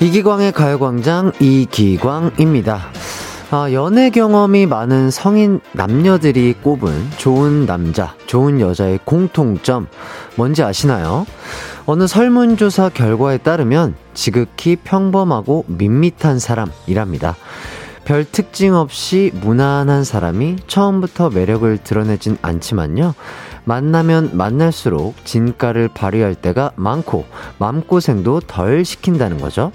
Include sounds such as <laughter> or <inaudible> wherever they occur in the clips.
이기광의 가요광장 이기광입니다. 아, 연애 경험이 많은 성인 남녀들이 꼽은 좋은 남자, 좋은 여자의 공통점 뭔지 아시나요? 어느 설문조사 결과에 따르면 지극히 평범하고 밋밋한 사람이랍니다. 별 특징 없이 무난한 사람이 처음부터 매력을 드러내진 않지만요. 만나면 만날수록 진가를 발휘할 때가 많고 마음고생도 덜 시킨다는 거죠.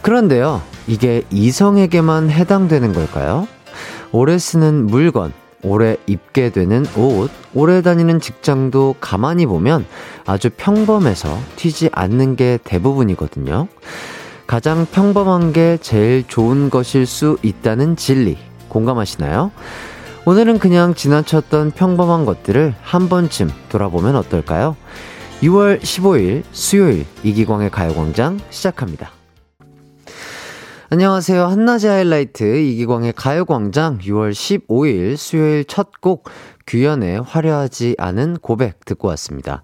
그런데요, 이게 이성에게만 해당되는 걸까요? 오래 쓰는 물건, 오래 입게 되는 옷, 오래 다니는 직장도 가만히 보면 아주 평범해서 튀지 않는 게 대부분이거든요. 가장 평범한 게 제일 좋은 것일 수 있다는 진리, 공감하시나요? 오늘은 그냥 지나쳤던 평범한 것들을 한 번쯤 돌아보면 어떨까요? 6월 15일 수요일 이기광의 가요광장 시작합니다. 안녕하세요. 한낮의 하이라이트 이기광의 가요광장 6월 15일 수요일 첫 곡 규현의 화려하지 않은 고백 듣고 왔습니다.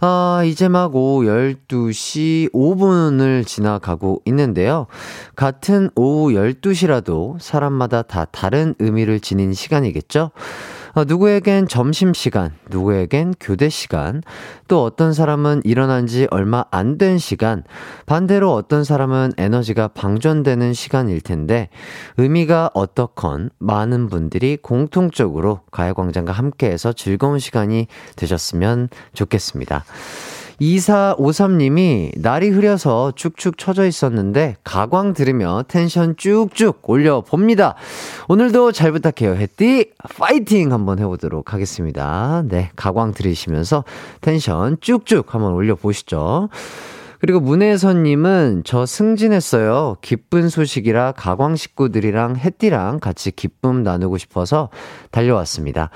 아, 이제 막 오후 12시 5분을 지나가고 있는데요. 같은 오후 12시라도 사람마다 다 다른 의미를 지닌 시간이겠죠? 어, 누구에겐 점심시간, 누구에겐 교대시간, 또 어떤 사람은 일어난 지 얼마 안 된 시간, 반대로 어떤 사람은 에너지가 방전되는 시간일 텐데, 의미가 어떻건 많은 분들이 공통적으로 가요광장과 함께해서 즐거운 시간이 되셨으면 좋겠습니다. 2453님이 날이 흐려서 축축 처져 있었는데 가광 들으며 텐션 쭉쭉 올려봅니다. 오늘도 잘 부탁해요. 해띠 파이팅 한번 해보도록 하겠습니다. 네, 가광 들으시면서 텐션 쭉쭉 한번 올려보시죠. 그리고 문혜선님은 저 승진했어요. 기쁜 소식이라 가광 식구들이랑 해띠랑 같이 기쁨 나누고 싶어서 달려왔습니다.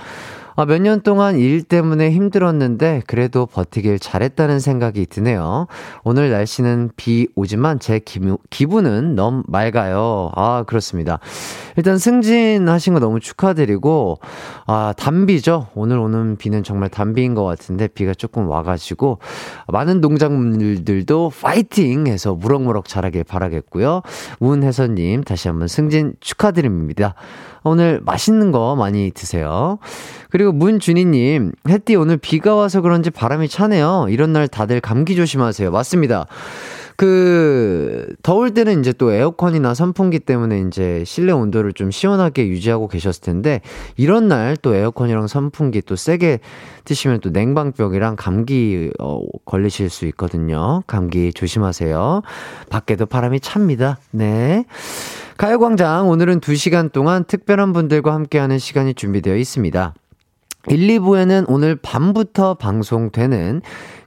아, 몇 년 동안 일 때문에 힘들었는데 그래도 버티길 잘했다는 생각이 드네요. 오늘 날씨는 비 오지만 제 기분, 기분은 너무 맑아요. 아, 그렇습니다. 일단 승진하신 거 너무 축하드리고, 아, 단비죠. 오늘 오는 비는 정말 단비인 것 같은데 비가 조금 와가지고 많은 농작물들도 파이팅 해서 무럭무럭 자라길 바라겠고요. 문혜선님 다시 한번 승진 축하드립니다. 오늘 맛있는 거 많이 드세요. 그리고 문준희님, 햇띠 오늘 비가 와서 그런지 바람이 차네요. 이런 날 다들 감기 조심하세요. 맞습니다. 그, 더울 때는 이제 또 에어컨이나 선풍기 때문에 이제 실내 온도를 좀 시원하게 유지하고 계셨을 텐데, 이런 날 또 에어컨이랑 선풍기 또 세게 드시면 또 냉방병이랑 감기, 어, 걸리실 수 있거든요. 감기 조심하세요. 밖에도 바람이 찹니다. 네. 가요광장 오늘은 2시간 동안 특별한 분들과 함께하는 시간이 준비되어 있습니다. 1, 2부에는 오늘 밤부터 방송되는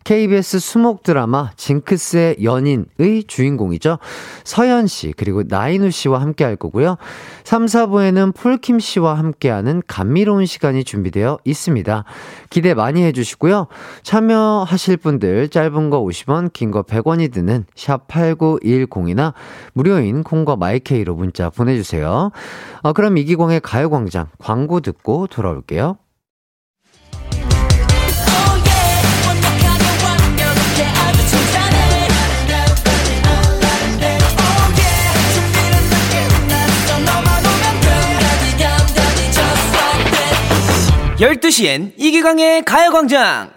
KBS 수목 드라마 징크스의 연인의 주인공이죠. 서현 씨, 그리고 나인우 씨와 함께 할 거고요. 3, 4부에는 폴킴 씨와 함께하는 감미로운 시간이 준비되어 있습니다. 기대 많이 해주시고요. 참여하실 분들 짧은 거 50원, 긴 거 100원이 드는 샵8910이나 무료인 콩과 마이케이로 문자 보내주세요. 어, 그럼 이기광의 가요광장 광고 듣고 돌아올게요. 12시엔 이기광의 가요광장!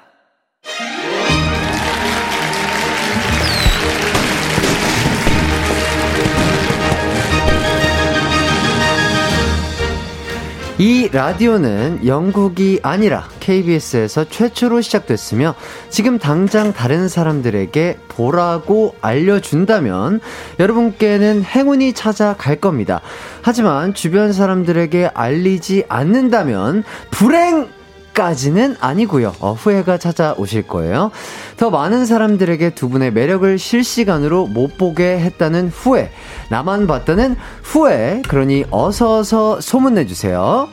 이 라디오는 영국이 아니라 KBS에서 최초로 시작됐으며 지금 당장 다른 사람들에게 보라고 알려준다면 여러분께는 행운이 찾아갈 겁니다. 하지만 주변 사람들에게 알리지 않는다면 불행! 까지는 아니고요. 어, 후회가 찾아오실 거예요. 더 많은 사람들에게 두 분의 매력을 실시간으로 못 보게 했다는 후회, 나만 봤다는 후회. 그러니 어서 어서 소문내 주세요.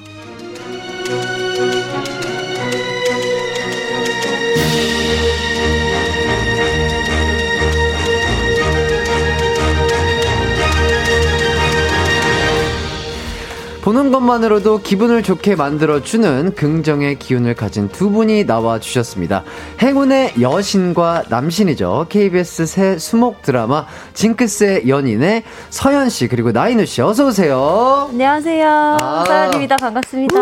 보는 것만으로도 기분을 좋게 만들어주는 긍정의 기운을 가진 두 분이 나와주셨습니다. 행운의 여신과 남신이죠. KBS 새 수목 드라마 징크스의 연인의 서현 씨 그리고 나인우 씨 어서 오세요. 안녕하세요. 아. 서현입니다. 반갑습니다.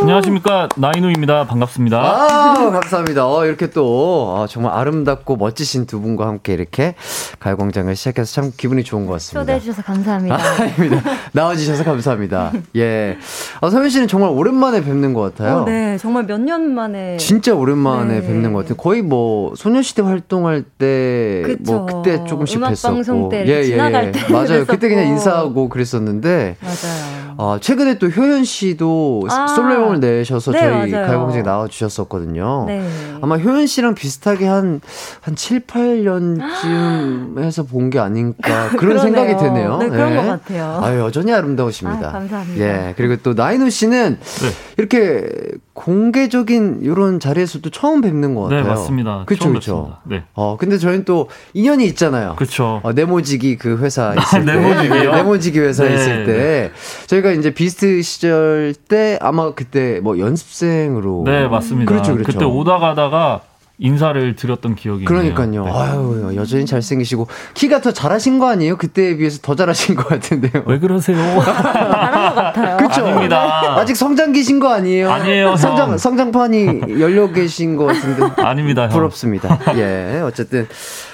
안녕하십니까. 나인우입니다. 반갑습니다. 아, 감사합니다. 어, 이렇게 또 어, 정말 아름답고 멋지신 두 분과 함께 이렇게 가요광장을 시작해서 참 기분이 좋은 것 같습니다. 초대해 주셔서 감사합니다. 아, <laughs> 아닙니다. 나와주셔서 감사합니다. 예. 아, 서현 씨는 정말 오랜만에 뵙는 것 같아요. 어, 네, 정말 몇 년 만에. 진짜 오랜만에 네. 뵙는 것 같아요. 거의 뭐 소녀시대 활동할 때, 뭐 그쵸. 뭐 그때 조금씩 뵀었고. 때 예, 예, 지나갈 예. 때 맞아요. 그때 그냥 인사하고 그랬었는데. 맞아요. 아, 최근에 또 효연 씨도 아. 솔로 앨범을 내셔서 네, 저희 가요광장에 나와 주셨었거든요. 네. 아마 효연 씨랑 비슷하게 한, 한 7, 8년쯤 해서 본 게 아닌가 <laughs> 그런 생각이 드네요. 네, 그런 것 같아요. 아, 여전히 아름다우십니다. 아, 감사합니다. 예. 그리고 또 나인우 씨는 네. 이렇게 공개적인 이런 자리에서도 처음 뵙는 것 네, 같아요. 네, 맞습니다. 그렇죠, 그렇죠. 네. 어, 근데 저희는 또 인연이 있잖아요. 그렇죠. 어, 네모지기 그 회사 <laughs> 있을 때, 네모지기요? 네모지기 회사 네, 있을 때 네. 저희가 이제 비스트 시절 때 아마 그때 뭐 연습생으로 네, 맞습니다. 그렇죠, 그렇죠. 그때 오다 가다가 인사를 드렸던 기억이 그러니까요. 네. 아유, 여전히 잘생기시고 키가 더 잘하신 거 아니에요? 그때에 비해서 더 잘하신 것 같은데요. 왜 그러세요? <laughs> 잘한 것 같아요. 그렇죠. 아닙니다. 아직 성장기신 거 아니에요? 아니에요. 성장 성장판이 열려 계신 것 같은데. <laughs> 아닙니다. 부럽습니다. 예, 어쨌든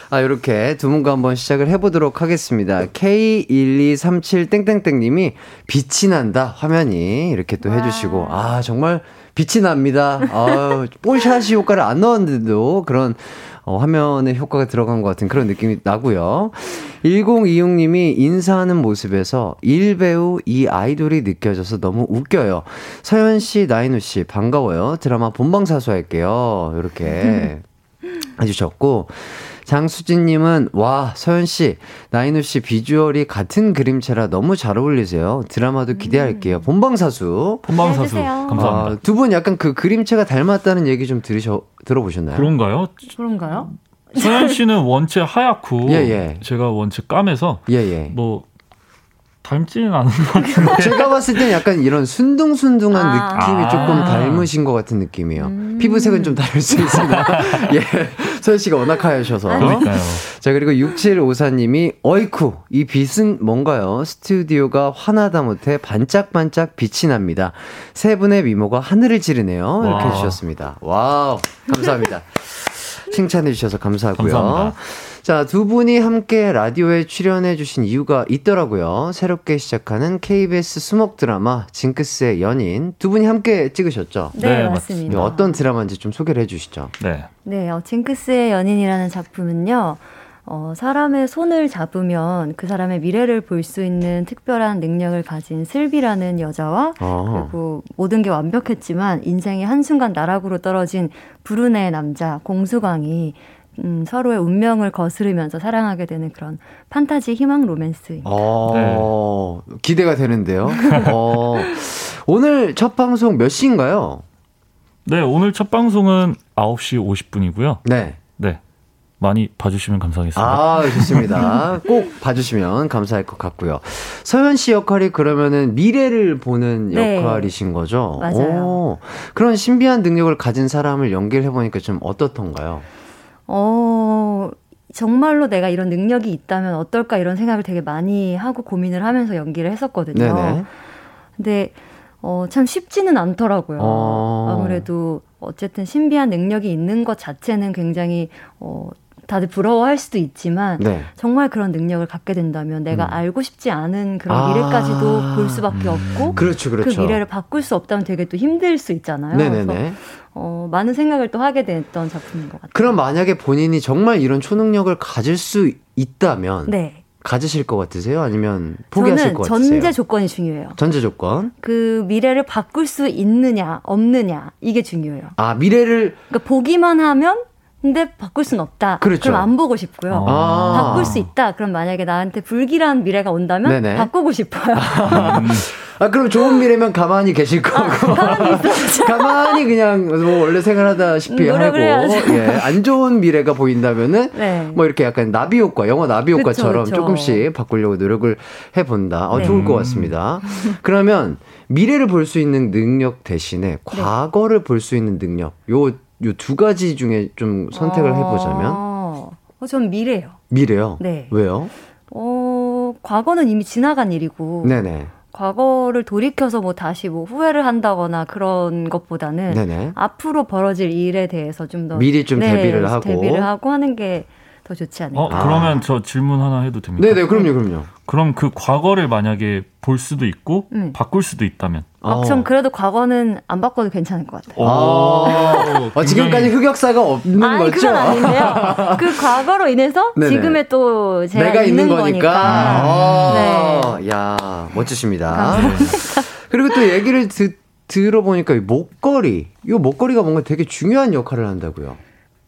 아, 이렇게 두 분과 한번 시작을 해보도록 하겠습니다. K1237땡땡땡님이 빛이 난다 화면이 이렇게 또 해주시고 아 정말 빛이 납니다. 아, 볼샷이 효과를 안 넣었는데도 그런 어, 화면에 효과가 들어간 것 같은 그런 느낌이 나고요. 1026님이 인사하는 모습에서 일배우 이 아이돌이 느껴져서 너무 웃겨요. 서현 씨, 나인우 씨 반가워요. 드라마 본방 사수 할게요. 이렇게 해주셨고 장수진님은 와 서현 씨, 나인우 씨 비주얼이 같은 그림체라 너무 잘 어울리세요. 드라마도 기대할게요. 음. 본방사수. 본방사수. 감사합니다. 아, 두분 약간 그 그림체가 닮았다는 얘기 좀 들으셔 들어보셨나요? 그런가요? 그런가요? 서현 씨는 원체 하얗고 <laughs> 예, 예. 제가 원체 까매서 예, 예. 뭐 닮지는 않은 것 같은데. <laughs> 제가 봤을 땐 약간 이런 순둥순둥한 아. 느낌이 조금 아. 닮으신 것 같은 느낌이에요. 음. 피부색은 좀 다를 수 있습니다. <laughs> 예. 서현 씨가 워낙 하얘셔서. 그러니까요. 자, 그리고 6754님이, 어이쿠, 이 빛은 뭔가요? 스튜디오가 환하다 못해 반짝반짝 빛이 납니다. 세 분의 미모가 하늘을 찌르네요. 이렇게 와. 해주셨습니다. 와우. 감사합니다. <laughs> 칭찬해주셔서 감사하고요. 감사합니다. 자, 두 분이 함께 라디오에 출연해주신 이유가 있더라고요. 새롭게 시작하는 KBS 수목 드라마 징크스의 연인 두 분이 함께 찍으셨죠? 네, 네 맞습니다. 어떤 드라마인지 좀 소개를 해주시죠. 네. 네, 어, 징크스의 연인이라는 작품은요. 어, 사람의 손을 잡으면 그 사람의 미래를 볼 수 있는 특별한 능력을 가진 슬비라는 여자와 어. 그리고 모든 게 완벽했지만 인생의 한순간 나락으로 떨어진 불운의 남자 공수광이 음, 서로의 운명을 거스르면서 사랑하게 되는 그런 판타지 희망 로맨스입니다. 어, 네. 기대가 되는데요. 어, 오늘 첫 방송 몇 시인가요? 네, 오늘 첫 방송은 9시 50분이고요. 네. 네. 많이 봐주시면 감사하겠습니다. 아, 좋습니다. 꼭 봐주시면 감사할 것 같고요. 서현 씨 역할이 그러면은 미래를 보는 네. 역할이신 거죠? 맞아요. 오, 그런 신비한 능력을 가진 사람을 연기해보니까 좀 어떻던가요? 어, 정말로 내가 이런 능력이 있다면 어떨까 이런 생각을 되게 많이 하고 고민을 하면서 연기를 했었거든요. 네네. 근데 어, 참 쉽지는 않더라고요. 어... 아무래도 어쨌든 신비한 능력이 있는 것 자체는 굉장히 어, 다들 부러워할 수도 있지만 네. 정말 그런 능력을 갖게 된다면 내가 음. 알고 싶지 않은 그런 아~ 미래까지도 볼 수밖에 없고 그렇죠, 그렇죠. 그 미래를 바꿀 수 없다면 되게 또 힘들 수 있잖아요. 네네네. 그래서 어, 많은 생각을 또 하게 됐던 작품인 것 같아요. 그럼 만약에 본인이 정말 이런 초능력을 가질 수 있다면 네. 가지실 것 같으세요? 아니면 포기하실 것 같으세요? 전제 조건이 중요해요. 전제 조건? 그 미래를 바꿀 수 있느냐 없느냐 이게 중요해요. 아 미래를 그러니까 보기만 하면 근데 바꿀 수는 없다. 그렇죠. 그럼 안 보고 싶고요. 아. 바꿀 수 있다. 그럼 만약에 나한테 불길한 미래가 온다면 네네. 바꾸고 싶어요. 음. 아, 그럼 좋은 미래면 가만히 계실 아, 거고. 아, 가만히, <laughs> 가만히 그냥 뭐 원래 생활하다시피 음, 하고. 예, 안 좋은 미래가 보인다면은 네. 뭐 이렇게 약간 나비 효과, 영화 나비 효과처럼 그쵸, 그쵸. 조금씩 바꾸려고 노력을 해 본다. 어, 네. 좋을 것 같습니다. 그러면 미래를 볼 수 있는 능력 대신에 네. 과거를 볼 수 있는 능력. 요 요 두 가지 중에 좀 선택을 해 보자면 어, 전 미래요. 미래요? 네. 왜요? 어, 과거는 이미 지나간 일이고. 네네. 과거를 돌이켜서 뭐 다시 뭐 후회를 한다거나 그런 것보다는 네네. 앞으로 벌어질 일에 대해서 좀 더 미리 좀 네, 대비를 하고 대비를 하고 하는 게 더 좋지 않을까. 어, 그러면 아. 저 질문 하나 해도 됩니까? 네네, 그럼요, 그럼요. 그럼 그 과거를 만약에 볼 수도 있고 음. 바꿀 수도 있다면 아, 전 어. 그래도 과거는 안 바꿔도 괜찮을 것 같아요. 아, 아 지금까지 흑역사가 없는 아니, 거죠? 그건 아닌데요. 그 과거로 인해서 <laughs> 지금의 또 제가 내가 있는, 있는 거니까. 아, 네. 야 멋지십니다. 그리고 또 얘기를 듣, 들어보니까 목걸이, 이 목걸이가 뭔가 되게 중요한 역할을 한다고요.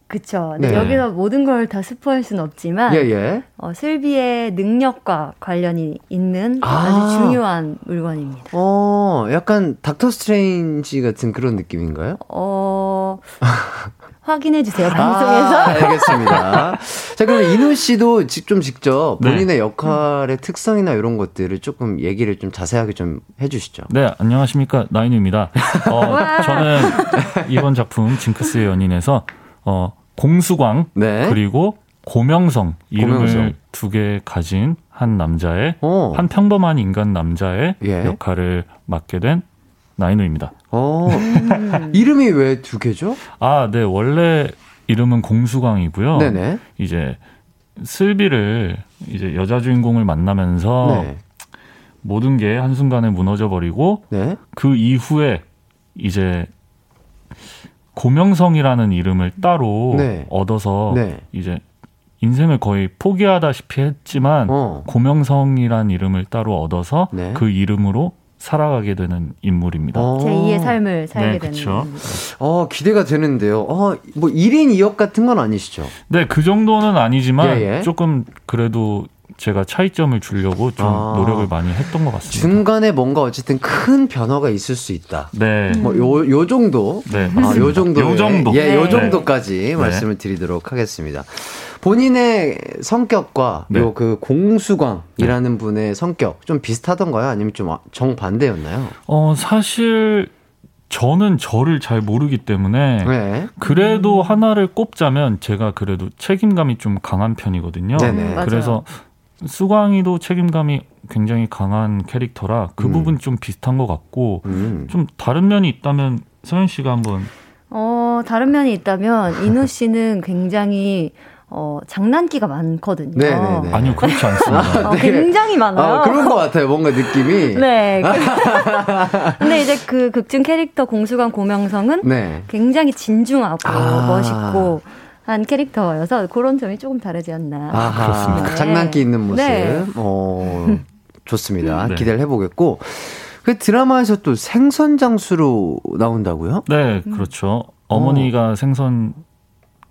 그쵸. 네. 여기서 모든 걸 다 스포할 수는 없지만, 예, 예. 어, 슬비의 능력과 관련이 있는 아. 주 중요한 물건입니다. 어, 약간 닥터 스트레인지 같은 그런 느낌인가요? 어, <laughs> 확인해 주세요 방송에서. 아, 알겠습니다. 자 그럼 이누 씨도 좀 직접 네. 본인의 네. 역할의 특성이나 이런 것들을 조금 얘기를 좀 자세하게 좀 해주시죠. 네 안녕하십니까 나인우입니다. 어, <laughs> 저는 이번 작품 징크스의 연인에서 어, 공수광 네. 그리고 고명성 이름을 두개 가진 한 남자의 오. 어. 한 평범한 인간 남자의 예. 역할을 맡게 된 나인우입니다. 어. <laughs> 이름이 왜 두 개죠? 아, 네. 원래 이름은 공수광이고요. 네네. 이제 슬비를 이제 여자 주인공을 만나면서 네. 모든 게 한순간에 무너져 버리고 네. 그 이후에 이제 고명성이라는 이름을 따로 네. 얻어서 네. 이제 인생을 거의 포기하다시피 했지만 어. 고명성이라는 이름을 따로 얻어서 네. 그 이름으로 살아가게 되는 인물입니다. 어. 제2의 삶을 살게 네, 되는. 그렇죠. 어, 기대가 되는데요. 어, 뭐 1인 2역 같은 건 아니시죠? 네, 그 정도는 아니지만 예, 예. 조금 그래도 제가 차이점을 주려고 좀 아, 노력을 많이 했던 것 같습니다. 중간에 뭔가 어쨌든 큰 변화가 있을 수 있다. 네. 뭐요 요 정도. 네. 아, 요 정도. 요 정도. 예, 요 네. 정도까지 네. 말씀을 드리도록 하겠습니다. 본인의 성격과 네. 요그 공수광이라는 네. 분의 성격 좀 비슷하던가요? 아니면 좀 정반대였나요? 어, 사실 저는 저를 잘 모르기 때문에 네. 그래도 하나를 꼽자면 제가 그래도 책임감이 좀 강한 편이거든요. 네네. 그래서 수광이도 책임감이 굉장히 강한 캐릭터라 그 음. 부분 좀 비슷한 것 같고 음. 좀 다른 면이 있다면 서현 씨가 한번 어 다른 면이 있다면 이누 씨는 굉장히 어, 장난기가 많거든요. 네 네네. 네, 네. 아니요, 그렇지 않습니다. <laughs> 어, 굉장히 많아요. 아, 그런 것 같아요, 뭔가 느낌이. <laughs> 네. <laughs> 근데 이제 그 극중 캐릭터 공수관 고명성은 네. 굉장히 진중하고 아. 멋있고 한 캐릭터여서 그런 점이 조금 다르지 않나. 아하, 그렇습니다. 네. 장난기 있는 모습. 네. 어, <laughs> 좋습니다. 네. 기대를 해보겠고. 그 드라마에서 또 생선 장수로 나온다고요? 네, 그렇죠. 어머니가 어. 생선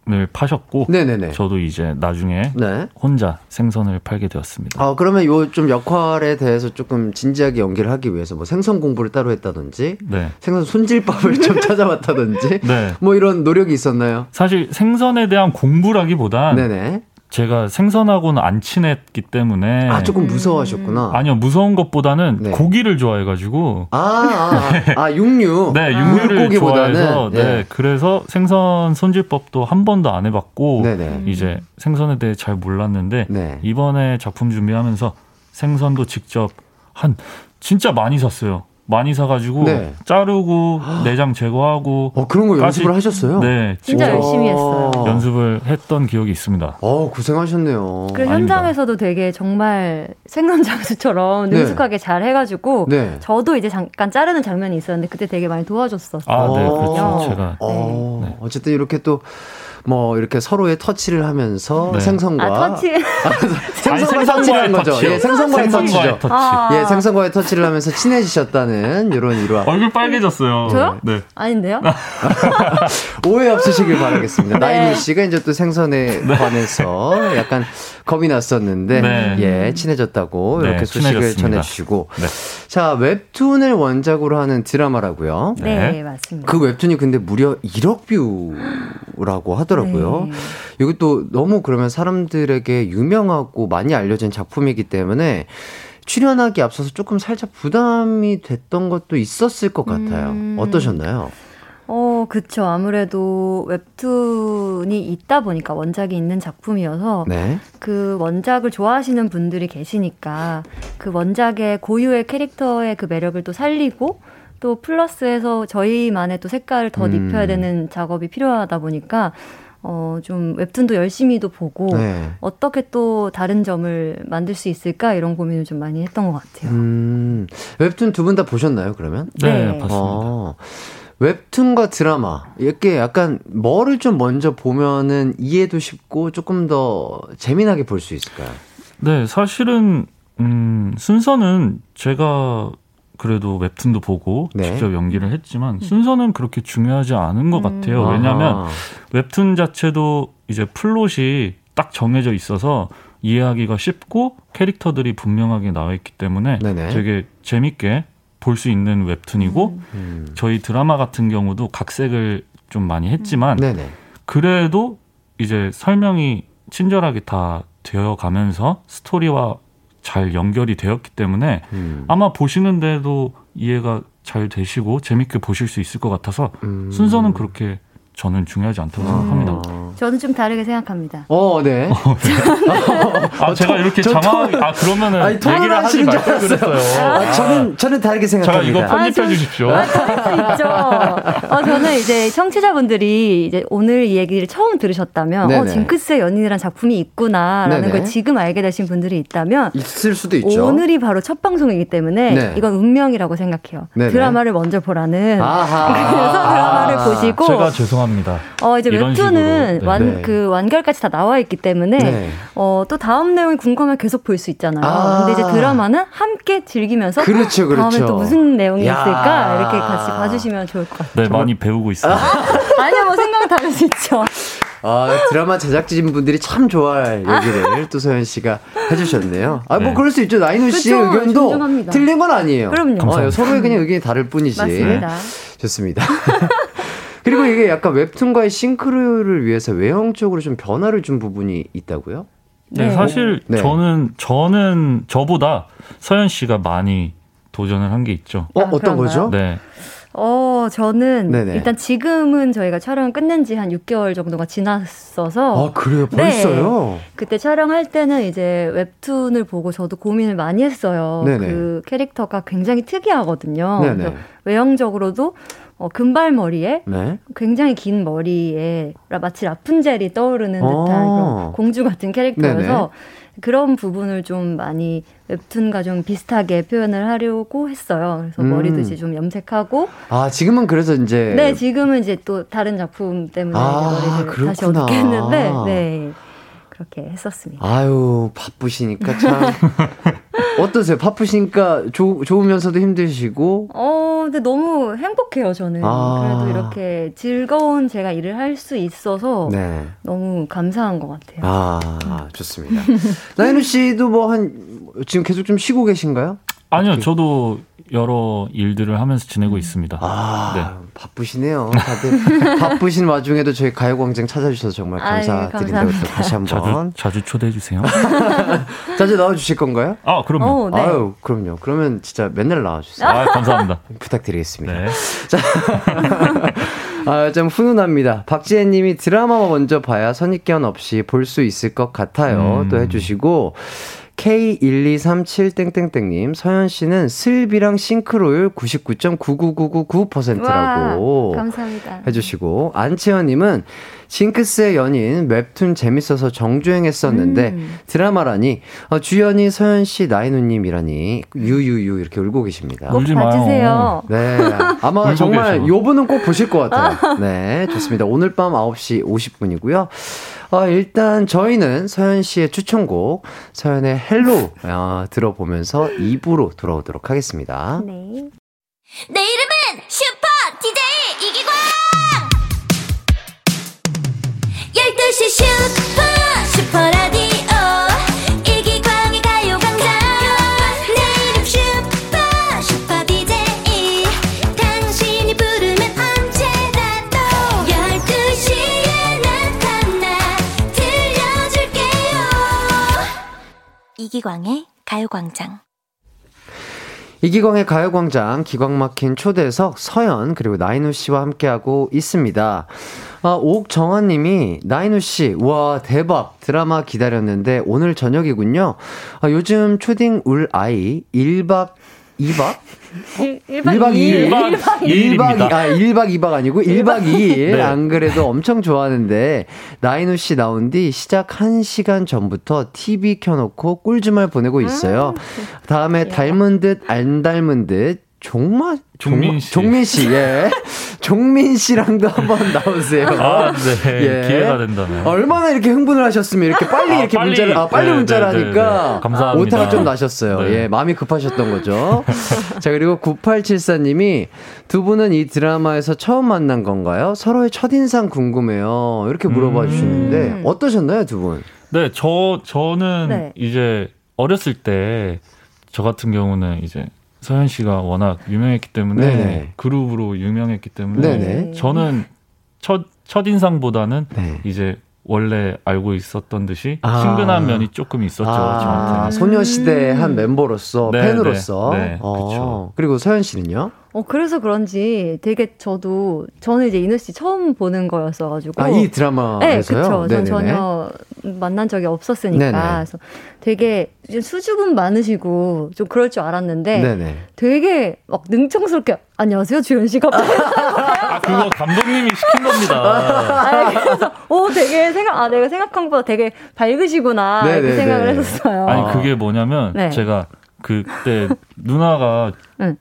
을 파셨고 네네네. 저도 이제 나중에 네. 혼자 생선을 팔게 되었습니다. 아 그러면 요 좀 역할에 대해서 조금 진지하게 연기를 하기 위해서 뭐 생선 공부를 따로 했다든지 네. 생선 손질법을 <laughs> 좀 찾아봤다든지 네. 뭐 이런 노력이 있었나요? 사실 생선에 대한 공부라기보단 네네. 제가 생선하고는 안 친했기 때문에 아 조금 무서워하셨구나. 아니요 무서운 것보다는 네. 고기를 좋아해가지고 아, 아, <laughs> 아 육류 네 육류를 아, 좋아해서 네. 네. 그래서 생선 손질법도 한 번도 안 해봤고 네네. 이제 생선에 대해 잘 몰랐는데 네. 이번에 작품 준비하면서 생선도 직접 한 진짜 많이 샀어요. 많이 사가지고 네. 자르고 내장 제거하고 어 그런 거 연습을 하셨어요? 네, 진짜 열심히 했어요. 연습을 했던 기억이 있습니다. 어 고생하셨네요. 그 현장에서도 되게 정말 생선 장수처럼 네. 능숙하게 잘 해가지고 네. 저도 이제 잠깐 자르는 장면이 있었는데 그때 되게 많이 도와줬었어요. 아, 네, 그렇죠. 제가 어, 네. 어쨌든 이렇게 또 뭐 이렇게 서로의 터치를 하면서 네. 생선과 아, 터치 <laughs> 생선과 터치를 한 거죠. 터치. 예, 생선과의 터치죠. 터치. 아. 예, 생선과의 터치를 하면서 친해지셨다는 이런 일화. 얼굴 빨개졌어요. 저요? 네. 아닌데요? <laughs> 오해 없으시길 바라겠습니다. 네. 나인희 씨가 이제 또 생선에 네. 관해서 약간 겁이 났었는데 네. 예 친해졌다고 네, 이렇게 소식을 친해졌습니다. 전해주시고 네. 자 웹툰을 원작으로 하는 드라마라고요. 네, 네. 맞습니다. 그 웹툰이 근데 무려 1억 뷰라고 하더라고요. 네. 이게 또 너무 그러면 사람들에게 유명하고 많이 알려진 작품이기 때문에 출연하기 앞서서 조금 살짝 부담이 됐던 것도 있었을 것 같아요. 음. 어떠셨나요? 어, 그쵸. 아무래도 웹툰이 있다 보니까 원작이 있는 작품이어서 네. 그 원작을 좋아하시는 분들이 계시니까 그 원작의 고유의 캐릭터의 그 매력을 또 살리고 또 플러스해서 저희만의 또 색깔을 더 음. 입혀야 되는 작업이 필요하다 보니까 어, 좀 웹툰도 열심히도 보고 네. 어떻게 또 다른 점을 만들 수 있을까 이런 고민을 좀 많이 했던 것 같아요. 음, 웹툰 두 분 다 보셨나요, 그러면? 네, 네. 봤습니다. 어. 웹툰과 드라마 이렇게 약간 뭐를 좀 먼저 보면은 이해도 쉽고 조금 더 재미나게 볼 수 있을까요? 네, 사실은 음, 순서는 제가 그래도 웹툰도 보고 네. 직접 연기를 했지만 순서는 그렇게 중요하지 않은 것 음. 같아요. 왜냐하면 웹툰 자체도 이제 플롯이 딱 정해져 있어서 이해하기가 쉽고 캐릭터들이 분명하게 나와 있기 때문에 네네. 되게 재밌게 볼 수 있는 웹툰이고 음. 저희 드라마 같은 경우도 각색을 좀 많이 했지만 음. 그래도 이제 설명이 친절하게 다 되어 가면서 스토리와 잘 연결이 되었기 때문에 음. 아마 보시는데도 이해가 잘 되시고 재밌게 보실 수 있을 것 같아서 음. 순서는 그렇게 저는 중요하지 않다고 생각합니다. 음. 저는 좀 다르게 생각합니다. 어, 네. <laughs> 어, 네. <laughs> 아, 제가 이렇게 장황, 아, 그러면은 아니, 얘기를 하지 말걸 그랬어요. 아, 아, 저는, 저는 다르게 생각합니다. 제가 이거 편집해 아, 주십시오. 아, 있죠. 어, 저는 이제 청취자분들이 이제 오늘 이 얘기를 처음 들으셨다면, 네네. 어, 징크스의 연인이란 작품이 있구나라는 네네. 걸 지금 알게 되신 분들이 있다면, 있을 수도 있죠. 오늘이 바로 첫 방송이기 때문에, 네. 이건 운명이라고 생각해요. 네네. 드라마를 먼저 보라는. 아하. <laughs> 그래서 드라마를 보시고. 제가 죄송합니다. 어, 이제 웹툰은 네. 완, 네. 그 완결까지 다 나와 있기 때문에 네. 어, 또 다음 내용이 궁금하면 계속 볼 수 있잖아요. 아. 근데 이제 드라마는 함께 즐기면서 그렇죠, 그렇죠. 다음에 또 무슨 내용이 야. 있을까 이렇게 같이 봐주시면 좋을 것 같아요. 네, 많이 배우고. 아, <laughs> 아니요, 뭐 생각은 다를 수 있죠. 아, 드라마 제작진 분들이 참 좋아할 얘기를 또 소연 씨가 해주셨네요. 아, 뭐 네. 그럴 수 있죠. 나인우 씨의 그쵸, 의견도 존중합니다. 틀린 건 아니에요. 그럼요. 어, 서로의 그냥 의견이 다를 뿐이지. 맞습니다. 좋습니다. <laughs> 그리고 이게 약간 웹툰과의 싱크로를 위해서 외형적으로 좀 변화를 준 부분이 있다고요? 네, 네. 사실 네. 저는 저는 저보다 서현 씨가 많이 도전을 한 게 있죠. 어, 아, 어떤 거죠? 네. 어, 저는 네네. 일단 지금은 저희가 촬영 끝낸 지 한 6개월 정도가 지났어서 아, 그래요? 벌써요? 네. 그때 촬영할 때는 이제 웹툰을 보고 저도 고민을 많이 했어요. 네네. 그 캐릭터가 굉장히 특이하거든요. 외형적으로도 어, 금발머리에 네? 굉장히 긴 머리에 마치 라푼젤이 떠오르는 듯한 어. 그런 공주 같은 캐릭터여서 네네. 그런 부분을 좀 많이 웹툰과 좀 비슷하게 표현을 하려고 했어요. 그래서 음. 머리도 이제 좀 염색하고. 아, 지금은 그래서 이제. 네, 지금은 이제 또 다른 작품 때문에 아, 머리를 그렇구나. 다시 어둡게 했는데, 네. 그렇게 했었습니다. 아유, 바쁘시니까 참. <laughs> 어떠세요? 바쁘시니까 조, 좋으면서도 힘드시고? 어, 근데 너무 행복해요, 저는. 아. 그래도 이렇게 즐거운 제가 일을 할 수 있어서 네. 너무 감사한 것 같아요. 아, 좋습니다. 나인우 씨도 뭐 한, 지금 계속 좀 쉬고 계신가요? 아니요, 저도 여러 일들을 하면서 지내고 있습니다. 아, 네. 바쁘시네요. 다들 <laughs> 바쁘신 와중에도 저희 가요광장 찾아주셔서 정말 감사드린다고 또 다시 한번 자주, 자주 초대해 주세요. <laughs> 자주 나와주실 건가요? 아, 그럼요. 오, 네. 아유, 그럼요. 그러면 진짜 맨날 나와주세요. 아, 감사합니다. <laughs> 부탁드리겠습니다. 네. 자, 아, 좀 훈훈합니다. 박지혜 님이 드라마 먼저 봐야 선입견 없이 볼 수 있을 것 같아요. 음. 또 해주시고. K12371땡땡땡님, 서현 씨는 슬비랑 싱크로율 99.99999%라고. 감사합니다. 해주시고, 안채연님은 징크스의 연인 웹툰 재밌어서 정주행했었는데 음. 드라마라니 어, 주연이 서현 씨 나인우님이라니 유유유 이렇게 울고 계십니다. 꼭 봐주세요. 네, 아마 정말 요 분은 꼭 보실 것 같아요. <laughs> 네, 좋습니다. 오늘 밤 9시 50분이고요. 어, 일단 저희는 서현 씨의 추천곡 서현의 Hello 어, 들어보면서 2부로 돌아오도록 하겠습니다. 네. 내 이름은 슈퍼 DJ 이기광! 12시 슈퍼 슈퍼 이기광의 가요광장. 이기광의 가요광장 기광 막힌 초대석 서연 그리고 나인우 씨와 함께하고 있습니다. 아, 옥정환 님이 나인우 씨, 와 대박 드라마 기다렸는데 오늘 저녁이군요. 아, 요즘 초딩 울 아이 1박 2박? 1, 1박 2일. 1박 2일. 1박, 아, 1박 2박 아니고 1박 2일. 네. 안 그래도 엄청 좋아하는데, 나인우 씨 나온 뒤 시작 1시간 전부터 TV 켜놓고 꿀주말 보내고 있어요. 아, 다음에 닮은 듯 안 닮은 듯 종마 종민 씨. 종민 씨, 예. <laughs> 종민 씨랑도 한번 나오세요. 아, 네. 예. 기회가 된다면. 얼마나 이렇게 흥분을 하셨으면 이렇게 빨리 아, 이렇게 빨리, 문자를, 아, 빨리 네, 문자를 네, 하니까. 네, 네. 감사합니다. 오타가 좀 나셨어요. 네. 예. 마음이 급하셨던 거죠. <laughs> 자, 그리고 9874님이 두 분은 이 드라마에서 처음 만난 건가요? 서로의 첫인상 궁금해요. 이렇게 물어봐 음. 주시는데, 어떠셨나요, 두 분? 네, 저, 저는 이제 어렸을 때, 저 같은 경우는 이제 서현 씨가 워낙 유명했기 때문에 네네. 그룹으로 유명했기 때문에 네네. 저는 첫 첫인상보다는 네. 이제 원래 알고 있었던 듯이 아. 친근한 면이 조금 있었죠 아. 저한테. 소녀시대 한 음. 멤버로서 네, 팬으로서. 네, 네. 어. 그리고 서현 씨는요? 어 그래서 그런지 되게 저도 저는 이제 이누 씨 처음 보는 거였어가지고 아 이 드라마에서요? 네, 그렇죠. 전 전혀 만난 적이 없었으니까 네네. 그래서 되게 수줍음 많으시고 좀 그럴 줄 알았는데 네네. 되게 막 능청스럽게 안녕하세요 주현 씨가 <laughs> 아 그거 감독님이 시킨 겁니다. 아, 그래서 오 되게 생각 아 내가 생각한 것보다 되게 밝으시구나 네네네. 이렇게 생각을 했었어요. 아니 그게 뭐냐면 네. 제가 그때 누나가 응.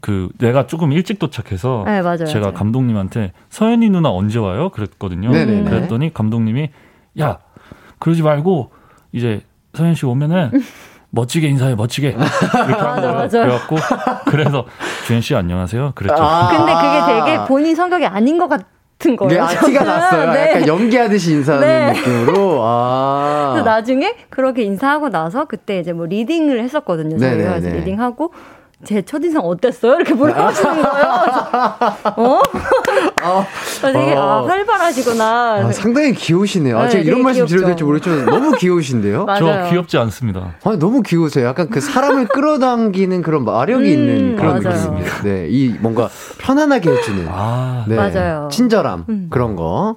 그 내가 조금 일찍 도착해서 네, 맞아요, 제가 맞아요. 감독님한테 서연이 누나 언제 와요? 그랬거든요. 네네네. 그랬더니 감독님이 야 그러지 말고 이제 서현 씨 오면은 <laughs> 멋지게 인사해 멋지게 이렇게 한 거예요. 그래갖고 그래서 주현 씨 안녕하세요. 그랬죠. 아~ 근데 그게 되게 본인 성격이 아닌 것 같. 같은 거예요. 네, 아, 티가 났어요. 네. 약간 연기하듯이 인사하는 네. 느낌으로. 아. 그래서 나중에 그렇게 인사하고 나서 그때 이제 뭐 리딩을 했었거든요. 저희가 리딩하고 제 첫인상 어땠어요? 이렇게 물어보시는 거예요. 어? 어, 되게 어. 아, 활발하시구나. 아, 상당히 귀여우시네요. 아, 네, 제가 이런 말씀 드려도 될지 모르겠지만 너무 귀여우신데요? <laughs> 저 귀엽지 않습니다. 아니, 너무 귀여우세요. 약간 그 사람을 <laughs> 끌어당기는 그런 마력이 음, 있는 그런 느낌입니다. 네, 이 뭔가 편안하게 해주는. 아, 네, 맞아요. 친절함 음. 그런 거.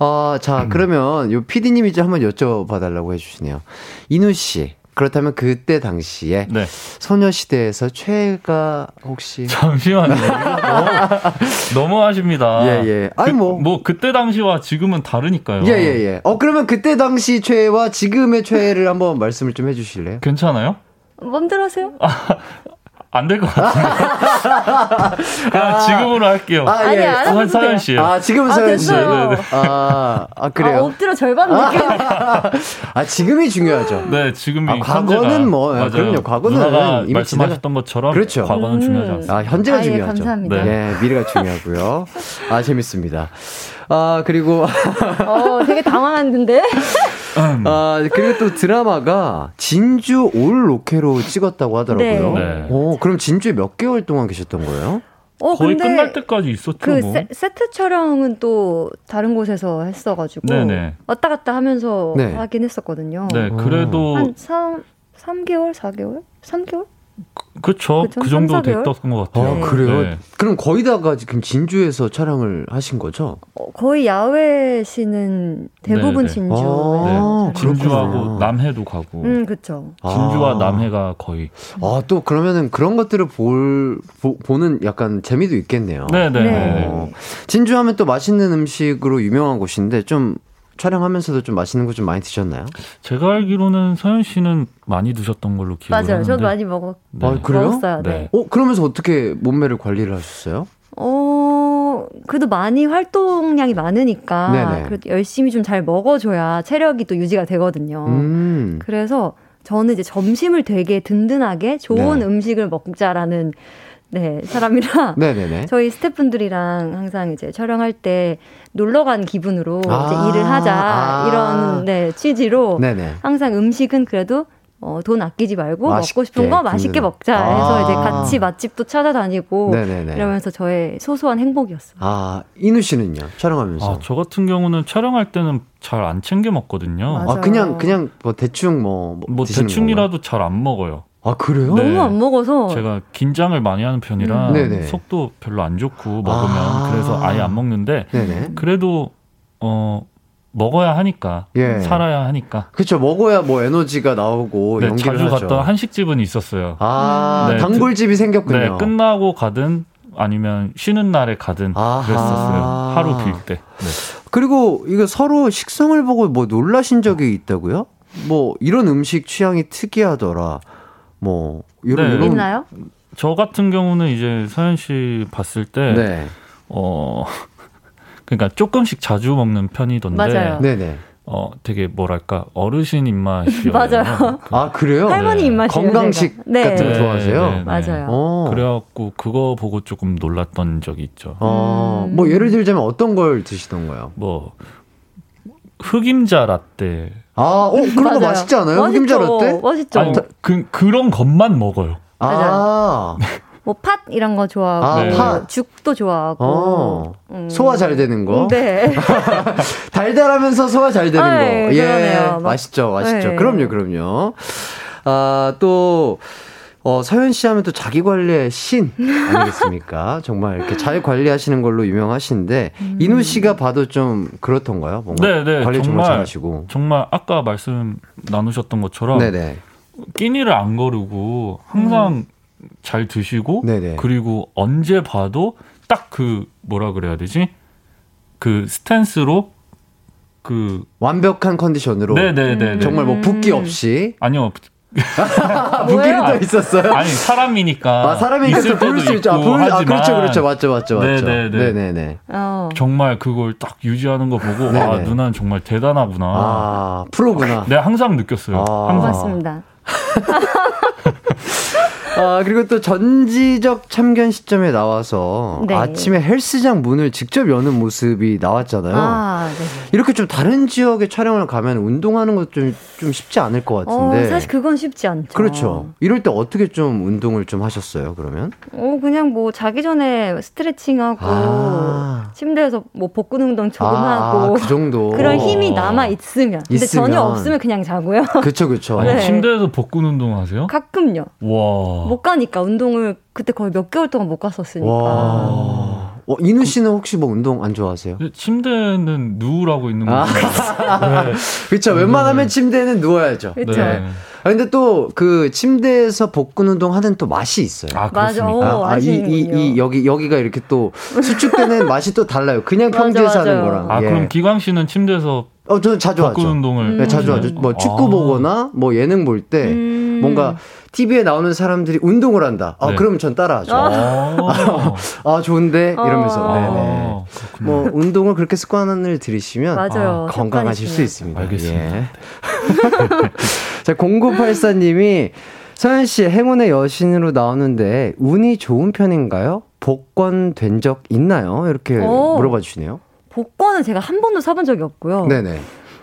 어, 자, 음. 그러면 요 PD님이 좀 한번 여쭤봐달라고 해주시네요. 이누 씨. 그렇다면 그때 당시에 네. 소녀시대에서 최애가 혹시 잠시만요. 너무, 하십니다 예, 예. 아니 뭐. 그, 뭐 그때 당시와 지금은 다르니까요. 예, 예, 예. 어 그러면 그때 당시 최애와 지금의 최애를 한번 말씀을 좀 해 주실래요? 괜찮아요? 맘대로 하세요. <laughs> 안 될 것 같은데. <laughs> 아, 지금으로 할게요. 아, 예. 아니, 사연 씨. 아, 지금은 아, 사연 씨. 네, 네. 아, 아, 그래요? 아, 엎드려 절반 느낌. <laughs> 아, 지금이 중요하죠. 네, 지금이. 아, 과거는 뭐, 맞아요. 그럼요. 과거는 이미 말씀하셨던 것처럼. 그렇죠. 과거는 음. 중요하지 않습니다. 아, 현재가 아, 예, 중요하죠. 감사합니다. 네. 예, 미래가 중요하고요. 아, 재밌습니다. 아, 그리고. 어, 되게 당황했는데? <laughs> 음. 아, 그리고 또 드라마가 진주 올 로케로 찍었다고 하더라고요. 네. 네. 오, 그럼 진주에 몇 개월 동안 계셨던 거예요? 어, 거의 끝날 때까지 있었죠. 그 뭐. 세, 트 촬영은 또 다른 곳에서 했어가지고 네네. 왔다 갔다 하면서 네. 하긴 했었거든요. 네, 그래도 한 3, 3개월, 4개월, 3개월? 그쵸. 그 정도 됐던 것 같아요. 아, 그래요? 네. 그럼 거의 다가 지금 진주에서 촬영을 하신 거죠? 어, 거의 야외 시는 대부분 네, 네. 진주. 아, 네. 진주하고 남해도 가고. 음, 그쵸. 진주와 아. 남해가 거의. 아, 또 그러면은 그런 것들을 볼, 보, 는 약간 재미도 있겠네요. 네네. 네. 어, 진주 하면 또 맛있는 음식으로 유명한 곳인데 좀 촬영하면서도 좀 맛있는 거 좀 많이 드셨나요? 제가 알기로는 서현 씨는 많이 드셨던 걸로 기억을 맞아요. 하는데. 저도 많이 먹었, 네. 아, 그래요? 먹었어요. 네. 네. 어, 그러면서 어떻게 몸매를 관리를 하셨어요? 어, 그래도 많이 활동량이 많으니까 네네. 그래도 열심히 좀 잘 먹어줘야 체력이 또 유지가 되거든요. 음. 그래서 저는 이제 점심을 되게 든든하게 좋은 네. 음식을 먹자라는 네, 사람이라 <laughs> 네네네. 저희 스태프분들이랑 항상 이제 촬영할 때 놀러 간 기분으로 아~ 이제 일을 하자 아~ 이런 네, 취지로 네네. 항상 음식은 그래도 어, 돈 아끼지 말고 맛있게, 먹고 싶은 거 맛있게 먹자 해서 아~ 이제 같이 맛집도 찾아다니고 네네네. 이러면서 저의 소소한 행복이었어요. 아 이누 씨는요 촬영하면서? 아, 저 같은 경우는 촬영할 때는 잘 안 챙겨 먹거든요. 맞아요. 아 그냥 그냥 뭐 대충 뭐, 뭐, 뭐 대충이라도 잘 안 먹어요. 아 그래요? 네. 너무 안 먹어서 제가 긴장을 많이 하는 편이라 음. 속도 별로 안 좋고 먹으면 아~ 그래서 아예 안 먹는데 네네. 그래도 어 먹어야 하니까 예. 살아야 하니까 그렇죠 먹어야 뭐 에너지가 나오고 네, 자주 하죠. 갔던 한식집은 있었어요. 아 네, 단골집이 생겼군요. 네, 끝나고 가든 아니면 쉬는 날에 가든 아하. 그랬었어요. 하루 빌 때. 네. 그리고 이거 서로 식성을 보고 뭐 놀라신 적이 있다고요? 뭐 이런 음식 취향이 특이하더라. 뭐 이런, 네. 이런 있나요? 저 같은 경우는 이제 서현 씨 봤을 때 네. 어 <laughs> 그러니까 조금씩 자주 먹는 편이던데. 맞아요. 네네. 어, 되게 뭐랄까 어르신 입맛이요. 맞아요. 아 그래요? 할머니 네. 입맛이 건강식 네. 같은 거 좋아하세요? 네, 네, 맞아요. 오. 어. 그래갖고 그거 보고 조금 놀랐던 적이 있죠. 어, 음. 뭐 예를 들자면 어떤 걸 드시던가요? 뭐 흑임자 라떼. 아, 어 그런. 거 맛있지 않아요? 맛있죠. 흑임자 라떼? 맛있죠. 아니, 그 그런 것만 먹어요. 아. 뭐 팥 이런 거 좋아하고 아, 네. 팥. 죽도 좋아하고 어, 음. 소화 잘 되는 거. 네. <laughs> 달달하면서 소화 잘 되는 아, 거. 네, 예, 그러네요. 맛있죠, 맛있죠. 네. 그럼요, 그럼요. 아, 또 어, 서현 씨 하면 또 자기 관리의 신 아니겠습니까? <laughs> 정말 이렇게 잘 관리하시는 걸로 유명하신데 음. 이누 씨가 봐도 좀 그렇던가요? 뭔가 네, 네. 관리 정말, 정말 잘하시고. 정말 아까 말씀 나누셨던 것처럼 네네. 끼니를 안 거르고 항상 음. 잘 드시고 네네. 그리고 언제 봐도 딱 그 뭐라 그래야 되지? 그 스탠스로 그 완벽한 컨디션으로 네네네 음. 정말 뭐 붓기 없이 아니요 붓기는 또 있었어요? 아니 사람이니까 아 사람이니까 부를 수 있죠. 아, 부를, 아 그렇죠 그렇죠 맞죠 맞죠 맞죠. 네네네. 네네네. 어. 정말 그걸 딱 유지하는 거 보고 네네. 아 누나는 정말 대단하구나. 아 프로구나. 네 항상 느꼈어요. 아. 항상. 맞습니다. <laughs> 아, 그리고 또 전지적 참견 시점에 나와서 네. 아침에 헬스장 문을 직접 여는 모습이 나왔잖아요. 아, 네. 이렇게 좀 다른 지역에 촬영을 가면 운동하는 것좀 좀 쉽지 않을 것 같은데. 어, 사실 그건 쉽지 않죠. 그렇죠. 이럴 때 어떻게 좀 운동을 좀 하셨어요, 그러면? 어, 그냥 뭐 자기 전에 스트레칭하고 아. 침대에서 뭐 복근 운동 조금 아, 하고 그 정도. <laughs> 그런 힘이 남아 있으면. 근데 있으면. 전혀 없으면 그냥 자고요. 그렇죠, 그렇죠. <laughs> 네. 침대에서 복근 운동 하세요? 가끔요. 와. 못 가니까 운동을 그때 거의 몇 개월 동안 못 갔었으니까. 와. 어, 이누 씨는 혹시 뭐 운동 안 좋아하세요? 침대는 누우라고 있는 거죠. 아. 네. <laughs> 그렇죠. 웬만하면 침대는 누워야죠. 그렇죠. 네. 아, 근데 또 그 침대에서 복근 운동 하는 또 맛이 있어요. 아, 맞아. 오, 아, 아 이, 이, 이, 여기, 여기가 이렇게 또 수축되는 <laughs> 맛이 또 달라요. 그냥 평지에서 맞아, 하는 거랑. 아, 예. 그럼 기광 씨는 침대에서 어, 저는 자주 하죠. 운동을. 네, 자주 하죠. 뭐 축구 아. 보거나 뭐 예능 볼때 음. 뭔가 TV에 나오는 사람들이 운동을 한다. 아, 네. 그러면 전 따라하죠. 아, <laughs> 아 좋은데 이러면서. 아. 네네. 뭐 운동을 그렇게 습관을 들이시면 맞아요. 아, 건강하실 수 있습니다. 알겠습니다. 예. <laughs> 자, 0984님이 서현 씨 행운의 여신으로 나오는데 운이 좋은 편인가요? 복권 된 적 있나요? 이렇게 오. 물어봐 주시네요. 복권은 제가 한 번도 사본 적이 없고요. 네네.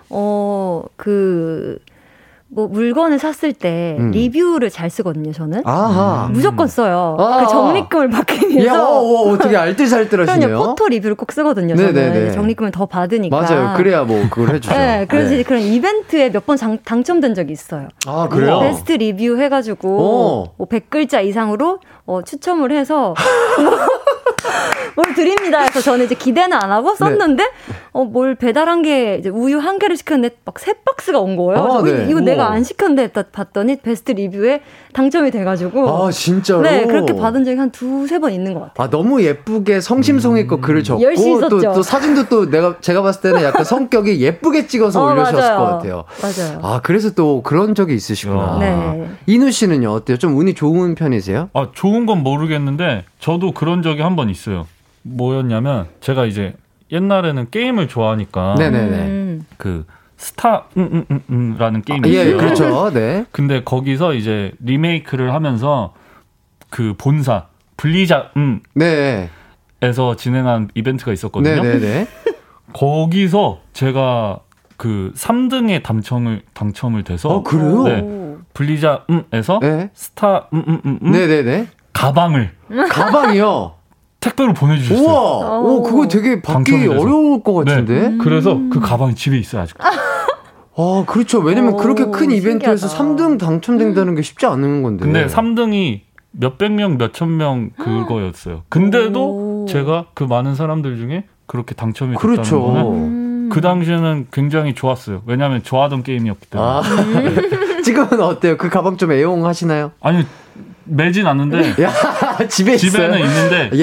어, 그, 뭐 물건을 샀을 때 음. 리뷰를 잘 쓰거든요, 저는. 아하. 무조건 써요. 아. 그 적립금을 받기 위해서. 야, 어, 어, 어떻게 알뜰살뜰하시네요. 포토 리뷰를 꼭 쓰거든요. 저는 적립금을 더 받으니까. 맞아요. 그래야 뭐 그걸 해주죠. 네, 그래서 네. 그런 이벤트에 몇 번 당첨된 적이 있어요. 아, 그래요? 베스트 리뷰 해가지고 뭐 100글자 이상으로 어, 추첨을 해서 <laughs> 뭘 드립니다. 해서 저는 이제 기대는 안 하고 썼는데 네. 어, 뭘 배달한 게 이제 우유 한 개를 시켰는데 막 세 박스가 온 거예요. 아, 네. 이거 내가 안 시켰는데 봤더니 베스트 리뷰에 당첨이 돼가지고. 아 진짜로? 네 그렇게 받은 적이 한 두세 번 있는 것 같아요. 아 너무 예쁘게 성심성의껏 음. 글을 적고 또, 또 사진도 또 내가 제가 봤을 때는 약간 <laughs> 성격이 예쁘게 찍어서 어, 올려주셨을 것 같아요. 맞아요. 아 그래서 또 그런 적이 있으시구나. 네. 이누 씨는요 어때요? 좀 운이 좋은 편이세요? 아 좋은 건 모르겠는데 저도 그런 적이 한 번 있어요. 뭐였냐면 제가 이제 옛날에는 게임을 좋아하니까 네네네. 음. 그 스타 음 음 음 라는 음, 음, 음 게임이 아, 있어요. 예, 그렇죠. 네. 근데 거기서 이제 리메이크를 하면서 그 본사 블리자 음 네. 에서 진행한 이벤트가 있었거든요. 네네네. 거기서 제가 그 3등에 당첨을 당첨을 돼서 어, 그래요? 네. 블리자 음에서 네. 스타 음음음 음, 음, 네네네 가방을 가방이요. 택배로 보내주셨어요. 우와, 오, 그거 되게 받기 당첨돼서. 어려울 것 네. 같은데. 네. 그래서 그 가방이 집에 있어요 아직. 아, 그렇죠. 왜냐면 오, 그렇게 큰 이벤트에서 신기하다. 3등 당첨된다는 게 쉽지 않은 건데. 근데 3등이 몇백 명, 몇천 명 그거였어요. 근데도 오. 제가 그 많은 사람들 중에 그렇게 당첨이 됐다는 그렇죠. 거는 음. 그 당시에는 굉장히 좋았어요. 왜냐하면 좋아하던 게임이었기 때문에. 아. <laughs> <laughs> 지금은 어때요? 그 가방 좀 애용하시나요? 아니 매진 않는데 <laughs> 집에 집에는 있어요? 있는데 예,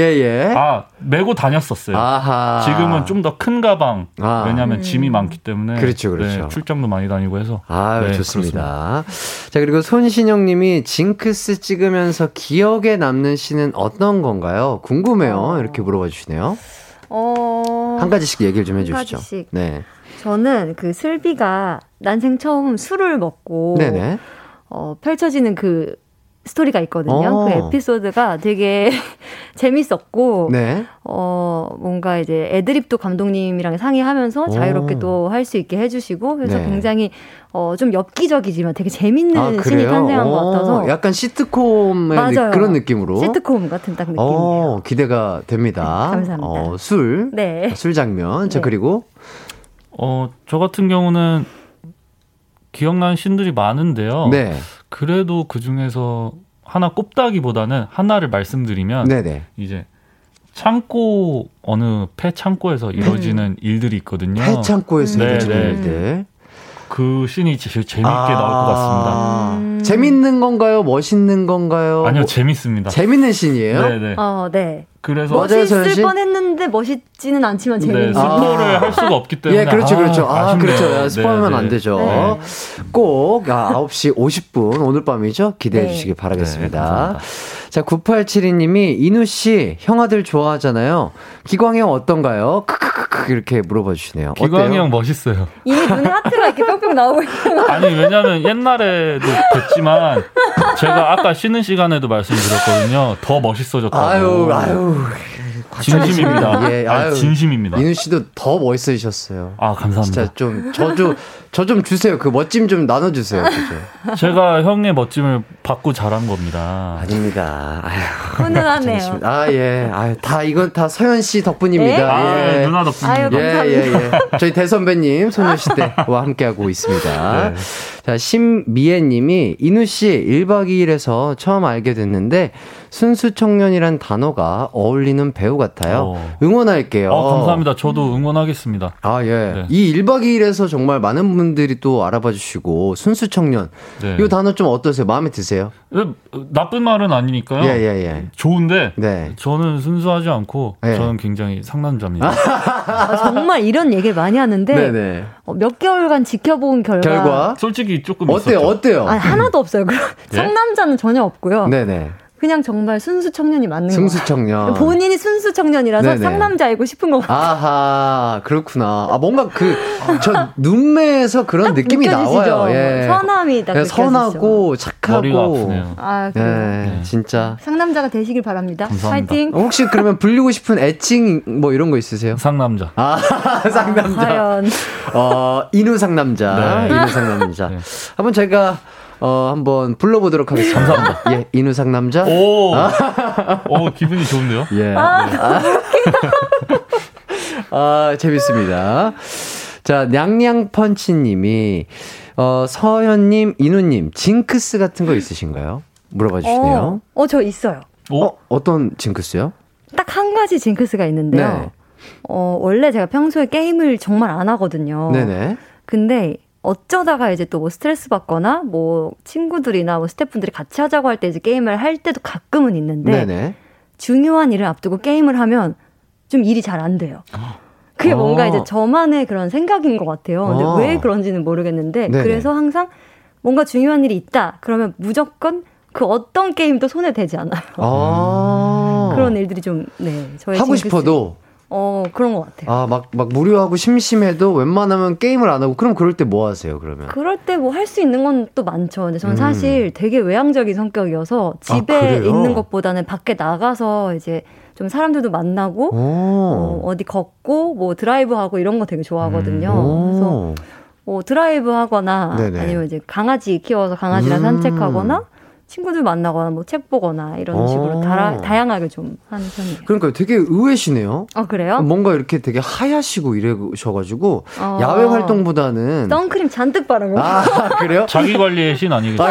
예. 아 메고 다녔었어요. 아하. 지금은 좀 더 큰 가방 아. 왜냐하면 음. 짐이 많기 때문에 그렇죠, 그렇죠. 네, 출장도 많이 다니고 해서 아 네, 좋습니다. 그렇습니다. 자 그리고 손신영님이 징크스 찍으면서 기억에 남는 시는 어떤 건가요? 궁금해요. 어. 이렇게 물어봐 주시네요. 어... 한 가지씩 얘기를 좀 해주시죠. 가지씩. 네. 저는 그 슬비가 난생 처음 술을 먹고 네네. 어, 펼쳐지는 그 스토리가 있거든요. 어. 그 에피소드가 되게 <laughs> 재밌었고, 네. 어, 뭔가 이제 애드립도 감독님이랑 상의하면서 자유롭게 또 할 수 있게 해주시고, 그래서 네. 굉장히, 어, 좀 엽기적이지만 되게 재밌는 아, 신이 탄생한 것 같아서. 약간 시트콤의 맞아요. 그런 느낌으로. 시트콤 같은 딱 느낌이에요. 어, 기대가 됩니다. <laughs> 감사합니다. 어, 술. 네. 술 장면. 자, 네. 그리고. 어, 저 같은 경우는 기억나는 신들이 많은데요. 네. 그래도 그 중에서 하나 꼽다기보다는 하나를 말씀드리면 네네. 이제 창고 어느 폐 창고에서 이루어지는 음. 일들이 있거든요. 폐 창고에서 네, 이루어지는 네. 일들. 그 씬이 제일 재밌게 아~ 나올 것 같습니다. 음. 재밌는 건가요? 멋있는 건가요? 아니요, 뭐, 재밌습니다. 재밌는 씬이에요? 네, 네. 어, 네. 그래서 멋있을 뻔했는데 멋있지는 않지만 네, 재밌는 네, 스포를 아. 할 수가 없기 때문에 예 그렇죠 그렇죠 아, 아 그렇죠 스포하면 네, 안 네. 되죠 네. 꼭 아, 9시 50분 오늘 밤이죠 기대해 네. 주시기 바라겠습니다 자 9872님이 이누 씨 형아들 좋아하잖아요 기광형 어떤가요 크크크크 이렇게 물어봐 주시네요 기광이 형 멋있어요 이미 눈에 하트가 이렇게 뿅뿅 나오고 있어요 <laughs> 아니 왜냐면 옛날에도 뵀지만 제가 아까 쉬는 시간에도 말씀드렸거든요 더 멋있어졌다고 아유, 아유. 진심입니다. 예, 아유, 진심입니다. 민우 씨도 더 멋있으셨어요. 아, 감사합니다. 진짜 좀, 저 좀, 저 좀 주세요. 그 멋짐 좀 나눠주세요. 그죠? <laughs> 제가 형의 멋짐을 받고 자란 겁니다. 아닙니다. 아휴. 훈훈하네요. 아, 예. 아유, 다, 이건 다 서현 씨 덕분입니다. 예? 아, 예. 누나 덕분입니다. 예, 예, 예. 저희 대선배님, 소녀시 대와 <laughs> 함께하고 있습니다. 네. 자, 심미애 님이 이누 씨 1박 2일에서 처음 알게 됐는데 순수 청년이란 단어가 어울리는 배우 같아요. 어. 응원할게요. 어, 감사합니다. 저도 응원하겠습니다. 아, 예. 네. 이 1박 2일에서 정말 많은 분들이 또 알아봐 주시고 순수 청년. 네. 이 단어 좀 어떠세요? 마음에 드세요? 네, 나쁜 말은 아니니까요. 예, 예, 예. 좋은데 네. 저는 순수하지 않고 예. 저는 굉장히 상남자입니다. 아, 정말 이런 얘기를 많이 하는데 네, 네. 어, 몇 개월간 지켜본 결과, 결과? 솔직히 조금 어때요? 있었죠. 어때요? 아니, 하나도 없어요. 예? 상남자는 전혀 없고요. 네네. 그냥 정말 순수 청년이 맞는 거예요. 순수 청년. 본인이 순수 청년이라서 네네. 상남자이고 싶은 거 같아요. 아하, 그렇구나. 아, 뭔가 그, 저 눈매에서 그런 느낌이 느껴지시죠? 나와요. 예. 선함이 딱 네, 선하고 착하고. 머리가 아프네요. 아, 그 네, 진짜. 상남자가 되시길 바랍니다. 감사합니다. 파이팅. 혹시 그러면 불리고 싶은 애칭 뭐 이런 거 있으세요? 상남자. 아, <laughs> 상남자. 아, 과연. 어, 인우 상남자. 네. 인우 상남자. 네. 한번 제가 어, 한번 불러보도록 하겠습니다. 감사합니다. 예, 이누상 남자. 오, 아. 오 기분이 좋은데요? 예. 아, 네. <laughs> 아, 재밌습니다. 자, 냥냥펀치님이, 어, 서현님, 이누님, 징크스 같은 거 있으신가요? 물어봐 주시네요. 어, 어, 저 있어요. 어, 어떤 징크스요? 딱 한 가지 징크스가 있는데요. 네. 어, 원래 제가 평소에 게임을 정말 안 하거든요. 네네. 근데 어쩌다가 이제 또 뭐 스트레스 받거나 뭐 친구들이나 뭐 스태프분들이 같이 하자고 할 때 이제 게임을 할 때도 가끔은 있는데 네네. 중요한 일을 앞두고 게임을 하면 좀 일이 잘 안 돼요. 그게 어. 뭔가 이제 저만의 그런 생각인 것 같아요. 근데 어. 왜 그런지는 모르겠는데 네네. 그래서 항상 뭔가 중요한 일이 있다 그러면 무조건 그 어떤 게임도 손에 대지 않아요. 아. <laughs> 그런 일들이 좀, 네. 저의 하고 싶어도 어, 그런 것 같아요. 아, 막, 막 무료하고 심심해도 웬만하면 게임을 안 하고, 그럼 그럴 때 뭐 하세요, 그러면? 그럴 때 뭐 할 수 있는 건 또 많죠. 근데 저는 음. 사실 되게 외향적인 성격이어서 집에 아, 있는 것보다는 밖에 나가서 이제 좀 사람들도 만나고, 어, 어디 걷고, 뭐 드라이브 하고 이런 거 되게 좋아하거든요. 음. 그래서 뭐 드라이브 하거나 네네. 아니면 이제 강아지 키워서 강아지랑 음. 산책하거나 친구들 만나거나 뭐 책 보거나 이런 식으로 다, 다양하게 좀 하는 편이에요. 그러니까 되게 의외시네요. 아 그래요? 뭔가 이렇게 되게 하얗시고 이러셔가지고 어. 야외 활동보다는 선크림 잔뜩 바르고. 아 <laughs> 그래요? 자기 관리의 신 아니겠죠? 아,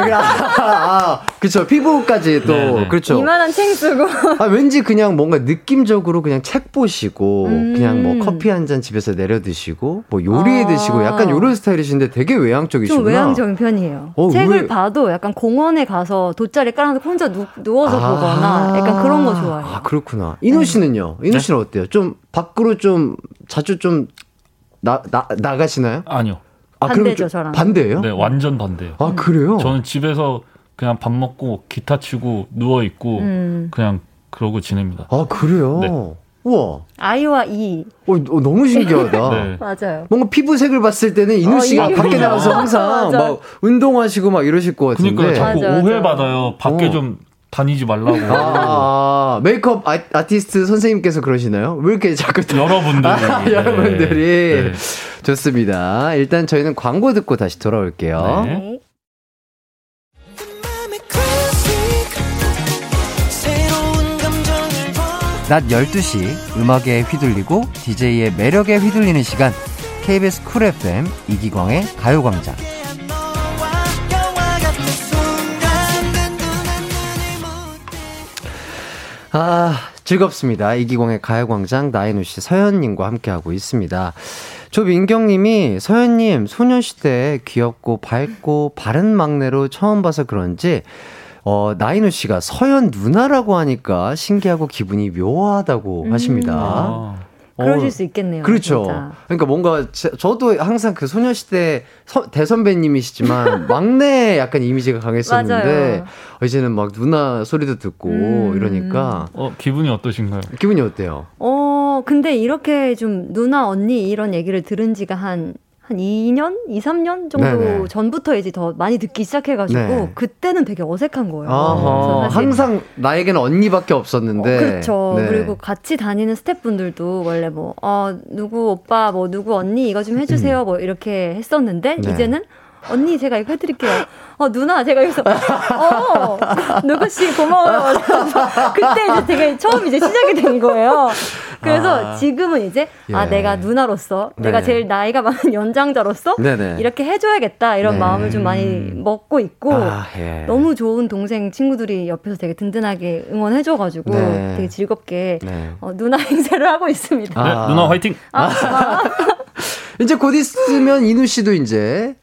아, 그렇죠. 피부까지 또 네네. 그렇죠. 이만한 책 쓰고. <laughs> 아 왠지 그냥 뭔가 느낌적으로 그냥 책 보시고 음. 그냥 뭐 커피 한 잔 집에서 내려 드시고 뭐 요리해 아. 드시고 약간 요런 스타일이신데 되게 외향적이시구나. 좀 외향적인 편이에요. 어, 책을 왜? 봐도 약간 공원에 가서 돗자리 깔아놓고 혼자 누, 누워서 아~ 보거나 약간 그런 거 좋아해요. 아, 그렇구나. 이노 네. 씨는요? 이노 씨는 네? 어때요? 좀 밖으로 좀 자주 좀 나, 나, 나가시나요? 아니요. 아, 반대죠, 저랑. 반대예요? 네, 완전 반대예요. 아, 그래요? 저는 집에서 그냥 밥 먹고 기타 치고 누워 있고 음. 그냥 그러고 지냅니다. 아, 그래요? 네. 우와. 아이와 이. 어, 어 너무 신기하다. <laughs> 네. 맞아요. 뭔가 피부색을 봤을 때는 이누 어, 씨가 어, 밖에 나와서 항상 막 운동하시고 막 이러실 것 같은데. 그러니까 자꾸 오해 받아요. 밖에 어. 좀 다니지 말라고. 아, 메이크업 아, 티스트 선생님께서 그러시나요? 왜 이렇게 자꾸 여러분들이 아, 네. 여러분들이 네. 좋습니다. 일단 저희는 광고 듣고 다시 돌아올게요. 낮 12시 음악에 휘둘리고 DJ의 매력에 휘둘리는 시간 KBS 쿨 FM 이기광의 가요광장 아 즐겁습니다. 이기광의 가요광장 나인우 씨 서현님과 함께하고 있습니다. 조민경님이 서현님 소녀시대 귀엽고 밝고 바른 막내로 처음 봐서 그런지 어, 나인우 씨가 서연 누나라고 하니까 신기하고 기분이 묘하다고 음. 하십니다. 아. 그러실 어, 수 있겠네요. 그렇죠. 진짜. 그러니까 뭔가 제, 저도 항상 그 소녀시대 서, 대선배님이시지만 <laughs> 막내 약간 이미지가 강했었는데 어, 이제는 막 누나 소리도 듣고 음. 이러니까 어 기분이 어떠신가요? 기분이 어때요? 어 근데 이렇게 좀 누나 언니 이런 얘기를 들은 지가 한 한 2년, 2, 3년 정도 네네. 전부터 이제 더 많이 듣기 시작해가지고 네. 그때는 되게 어색한 거예요. 항상 나에게는 언니밖에 없었는데. 어, 그렇죠. 네. 그리고 같이 다니는 스태프분들도 원래 뭐 어, 누구 오빠, 뭐 누구 언니 이거 좀 해주세요, 음. 뭐 이렇게 했었는데 네. 이제는 언니 제가 이거 해드릴게요. 어 누나 제가 여기서 어 누구 씨 고마워요. <laughs> 그때 이제 되게 처음 이제 시작이 된 거예요. 그래서 아. 지금은 이제 아, 예. 아 내가 누나로서 네. 내가 제일 나이가 많은 <laughs> 연장자로서 네네. 이렇게 해줘야겠다 이런 네. 마음을 좀 많이 먹고 있고 아, 예. 너무 좋은 동생 친구들이 옆에서 되게 든든하게 응원해줘가지고 네. 되게 즐겁게 네. 어, 누나 <laughs> 행세를 하고 있습니다. 아. 누나 화이팅. 아, 이제 곧 있으면 이누 씨도 이제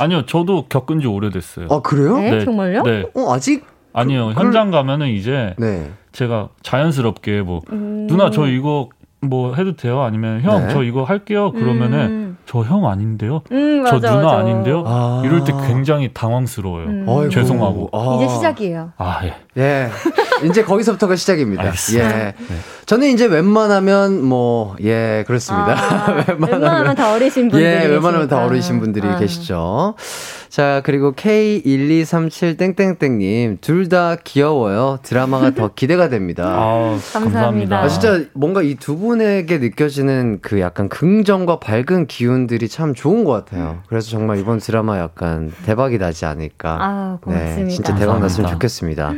아니요 저도 겪은 지 오래됐어요. 아 그래요? 네, 정말요? 네. 어 아직 아니요 그, 현장 가면은 이제 네. 제가 자연스럽게 뭐 음. 누나 저 이거 뭐 해도 돼요? 아니면 형저 네. 이거 할게요. 그러면은 음. 저 형 아닌데요? 음, 맞아, 저 누나 맞아. 아닌데요? 아. 이럴 때 굉장히 당황스러워요. 음. 죄송하고. 아. 이제 시작이에요. 아 예. 예. 이제 거기서부터가 시작입니다. 알겠습니다. 예. 네. 저는 이제 웬만하면 뭐 예 그렇습니다. 아, <laughs> 웬만하면, 웬만하면, 다 어리신 분들이 예, 웬만하면 다 어리신 분들이 아. 계시죠. 자, 그리고 K1237땡땡땡님, 둘 다 귀여워요. 드라마가 더 기대가 됩니다. <laughs> 아, 감사합니다. 아, 진짜 뭔가 이 두 분에게 느껴지는 그 약간 긍정과 밝은 기운들이 참 좋은 것 같아요. 그래서 정말 이번 드라마 약간 대박이 나지 않을까. 아, 고맙습니다. 네, 진짜 대박 났으면 좋겠습니다.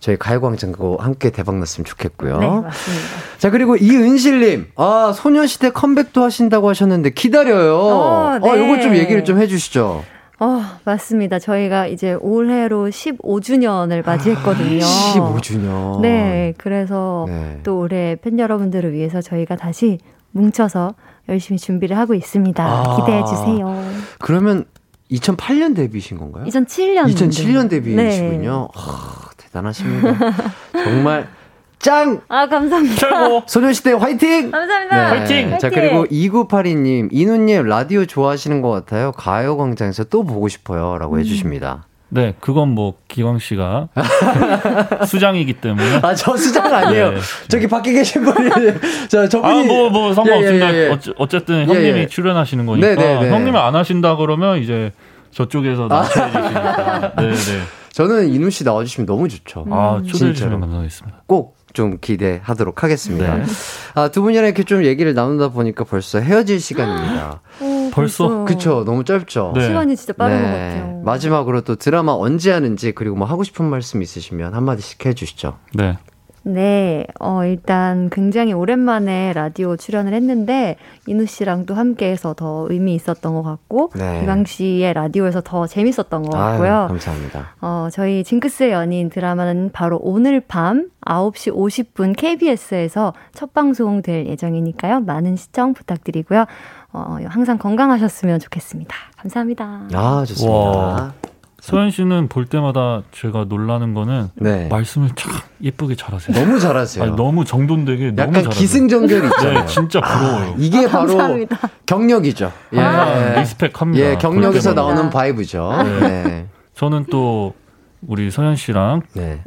저희 가요광장과 함께 대박 났으면 좋겠고요. 네, 맞습니다. 자, 그리고 이은실님, 아, 소녀시대 컴백도 하신다고 하셨는데 기다려요. 어, 네. 어, 요거 좀 얘기를 좀 해주시죠. 어, 맞습니다. 저희가 이제 올해로 15주년을 맞이했거든요. 15주년. 네, 그래서 네. 또 올해 팬 여러분들을 위해서 저희가 다시 뭉쳐서 열심히 준비를 하고 있습니다. 아, 기대해 주세요. 그러면 2008년 데뷔신 건가요? 2007년. 2007년 데뷔이시군요. 네. 아, 대단하십니다. 정말 짱! 아, 감사합니다. 최고! 소녀시대 화이팅! 감사합니다. 네. 화이팅! 자, 그리고 2982님, 이누님 라디오 좋아하시는 것 같아요. 가요광장에서 또 보고 싶어요. 라고 음. 해주십니다. 네, 그건 뭐 기광 씨가 <laughs> 수장이기 때문에. 아, 저 수장 아니에요. 네. 저기 밖에 계신 분이 <laughs> 저 저분이 아, 뭐, 뭐 상관없습니다. 예, 예, 예. 어쨌든 형님이 예, 예. 출연하시는 거니까 네, 네, 네. 형님이 안 하신다 그러면 이제 저쪽에서 나눠주시니까. 네, 네. 저는 이누 씨 나와 주시면 너무 좋죠. 아, 초대해 주시면 감사하겠습니다. 꼭 좀 기대하도록 하겠습니다. 네. 아, 두 분이랑 이렇게 좀 얘기를 나누다 보니까 벌써 헤어질 시간입니다. 벌써 그쵸 너무 짧죠. 네. 시간이 진짜 빠른 네. 것 같아요. 마지막으로 또 드라마 언제 하는지 그리고 뭐 하고 싶은 말씀 있으시면 한 마디씩 해주시죠. 네. 네, 어, 일단 굉장히 오랜만에 라디오 출연을 했는데, 이누 씨랑 또 함께 해서 더 의미 있었던 것 같고, 네. 이광 씨의 라디오에서 더 재밌었던 것 같고요. 아유, 감사합니다. 어, 저희 징크스의 연인 드라마는 바로 오늘 밤 9시 50분 KBS에서 첫 방송될 예정이니까요. 많은 시청 부탁드리고요. 어, 항상 건강하셨으면 좋겠습니다. 감사합니다. 아, 좋습니다. 와. 소연 씨는 볼 때마다 제가 놀라는 거는 네. 말씀을 참 예쁘게 잘하세요. 너무 잘하세요. 아니, 너무 정돈되게 약간 너무 기승전결 있잖아요. 네, 진짜 부러워요. 아, 이게 바로 경력이죠. 예. 아, 리스펙합니다. 예, 경력에서 나오는 바이브죠. 네. 저는 또 우리 소연 씨랑 네.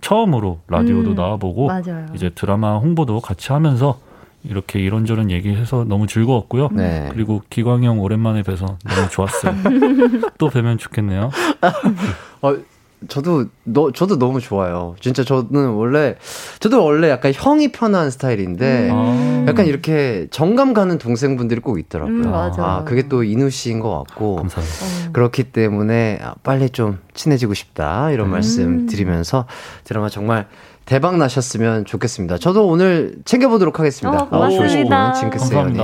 처음으로 라디오도 음, 나와보고 맞아요. 이제 드라마 홍보도 같이 하면서 이렇게 이런저런 얘기해서 너무 즐거웠고요. 네. 그리고 기광형 오랜만에 뵈서 너무 좋았어요. <laughs> 또 뵈면 좋겠네요. 어, 저도 너 저도 너무 좋아요. 진짜 저는 원래 저도 원래 약간 형이 편한 스타일인데 음. 약간 이렇게 정감 가는 동생분들이 꼭 있더라고요. 음, 맞아. 아, 그게 또 이누 씨인 것 같고 감사합니다. 어. 그렇기 때문에 빨리 좀 친해지고 싶다 이런 음. 말씀 드리면서 드라마 정말 대박 나셨으면 좋겠습니다. 저도 오늘 챙겨보도록 하겠습니다. 어, 고맙습니다. 징크스 연인.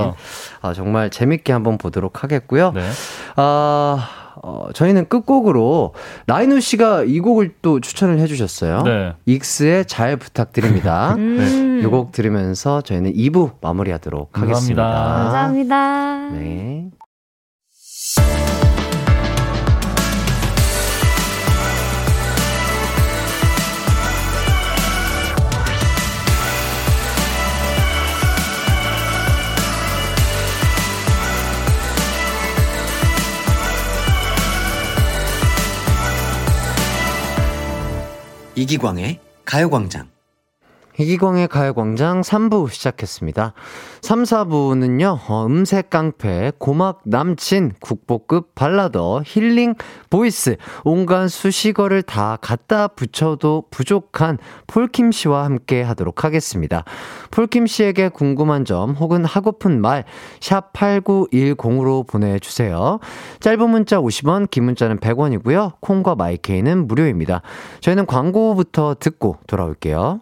아, 정말 재밌게 한번 보도록 하겠고요. 네. 아, 어, 저희는 끝곡으로 라이누 씨가 이 곡을 또 추천을 해주셨어요. 네. 익스의 잘 부탁드립니다. <laughs> 음. 이곡 들으면서 저희는 2부 마무리하도록 감사합니다. 하겠습니다. 감사합니다. 네. 이기광의 가요광장. 이기광의 가요광장 3부 시작했습니다. 3, 4부는요, 어, 음색 깡패, 고막 남친, 국보급 발라더, healing voice, 온갖 수식어를 다 갖다 붙여도 부족한 폴킴 씨와 함께 하도록 하겠습니다. 폴킴 씨에게 궁금한 점 혹은 하고픈 말, 샵 8910으로 보내주세요. 짧은 문자 50원, 긴 문자는 100원이고요. 콩과 마이케이는 무료입니다. 저희는 광고부터 듣고 돌아올게요.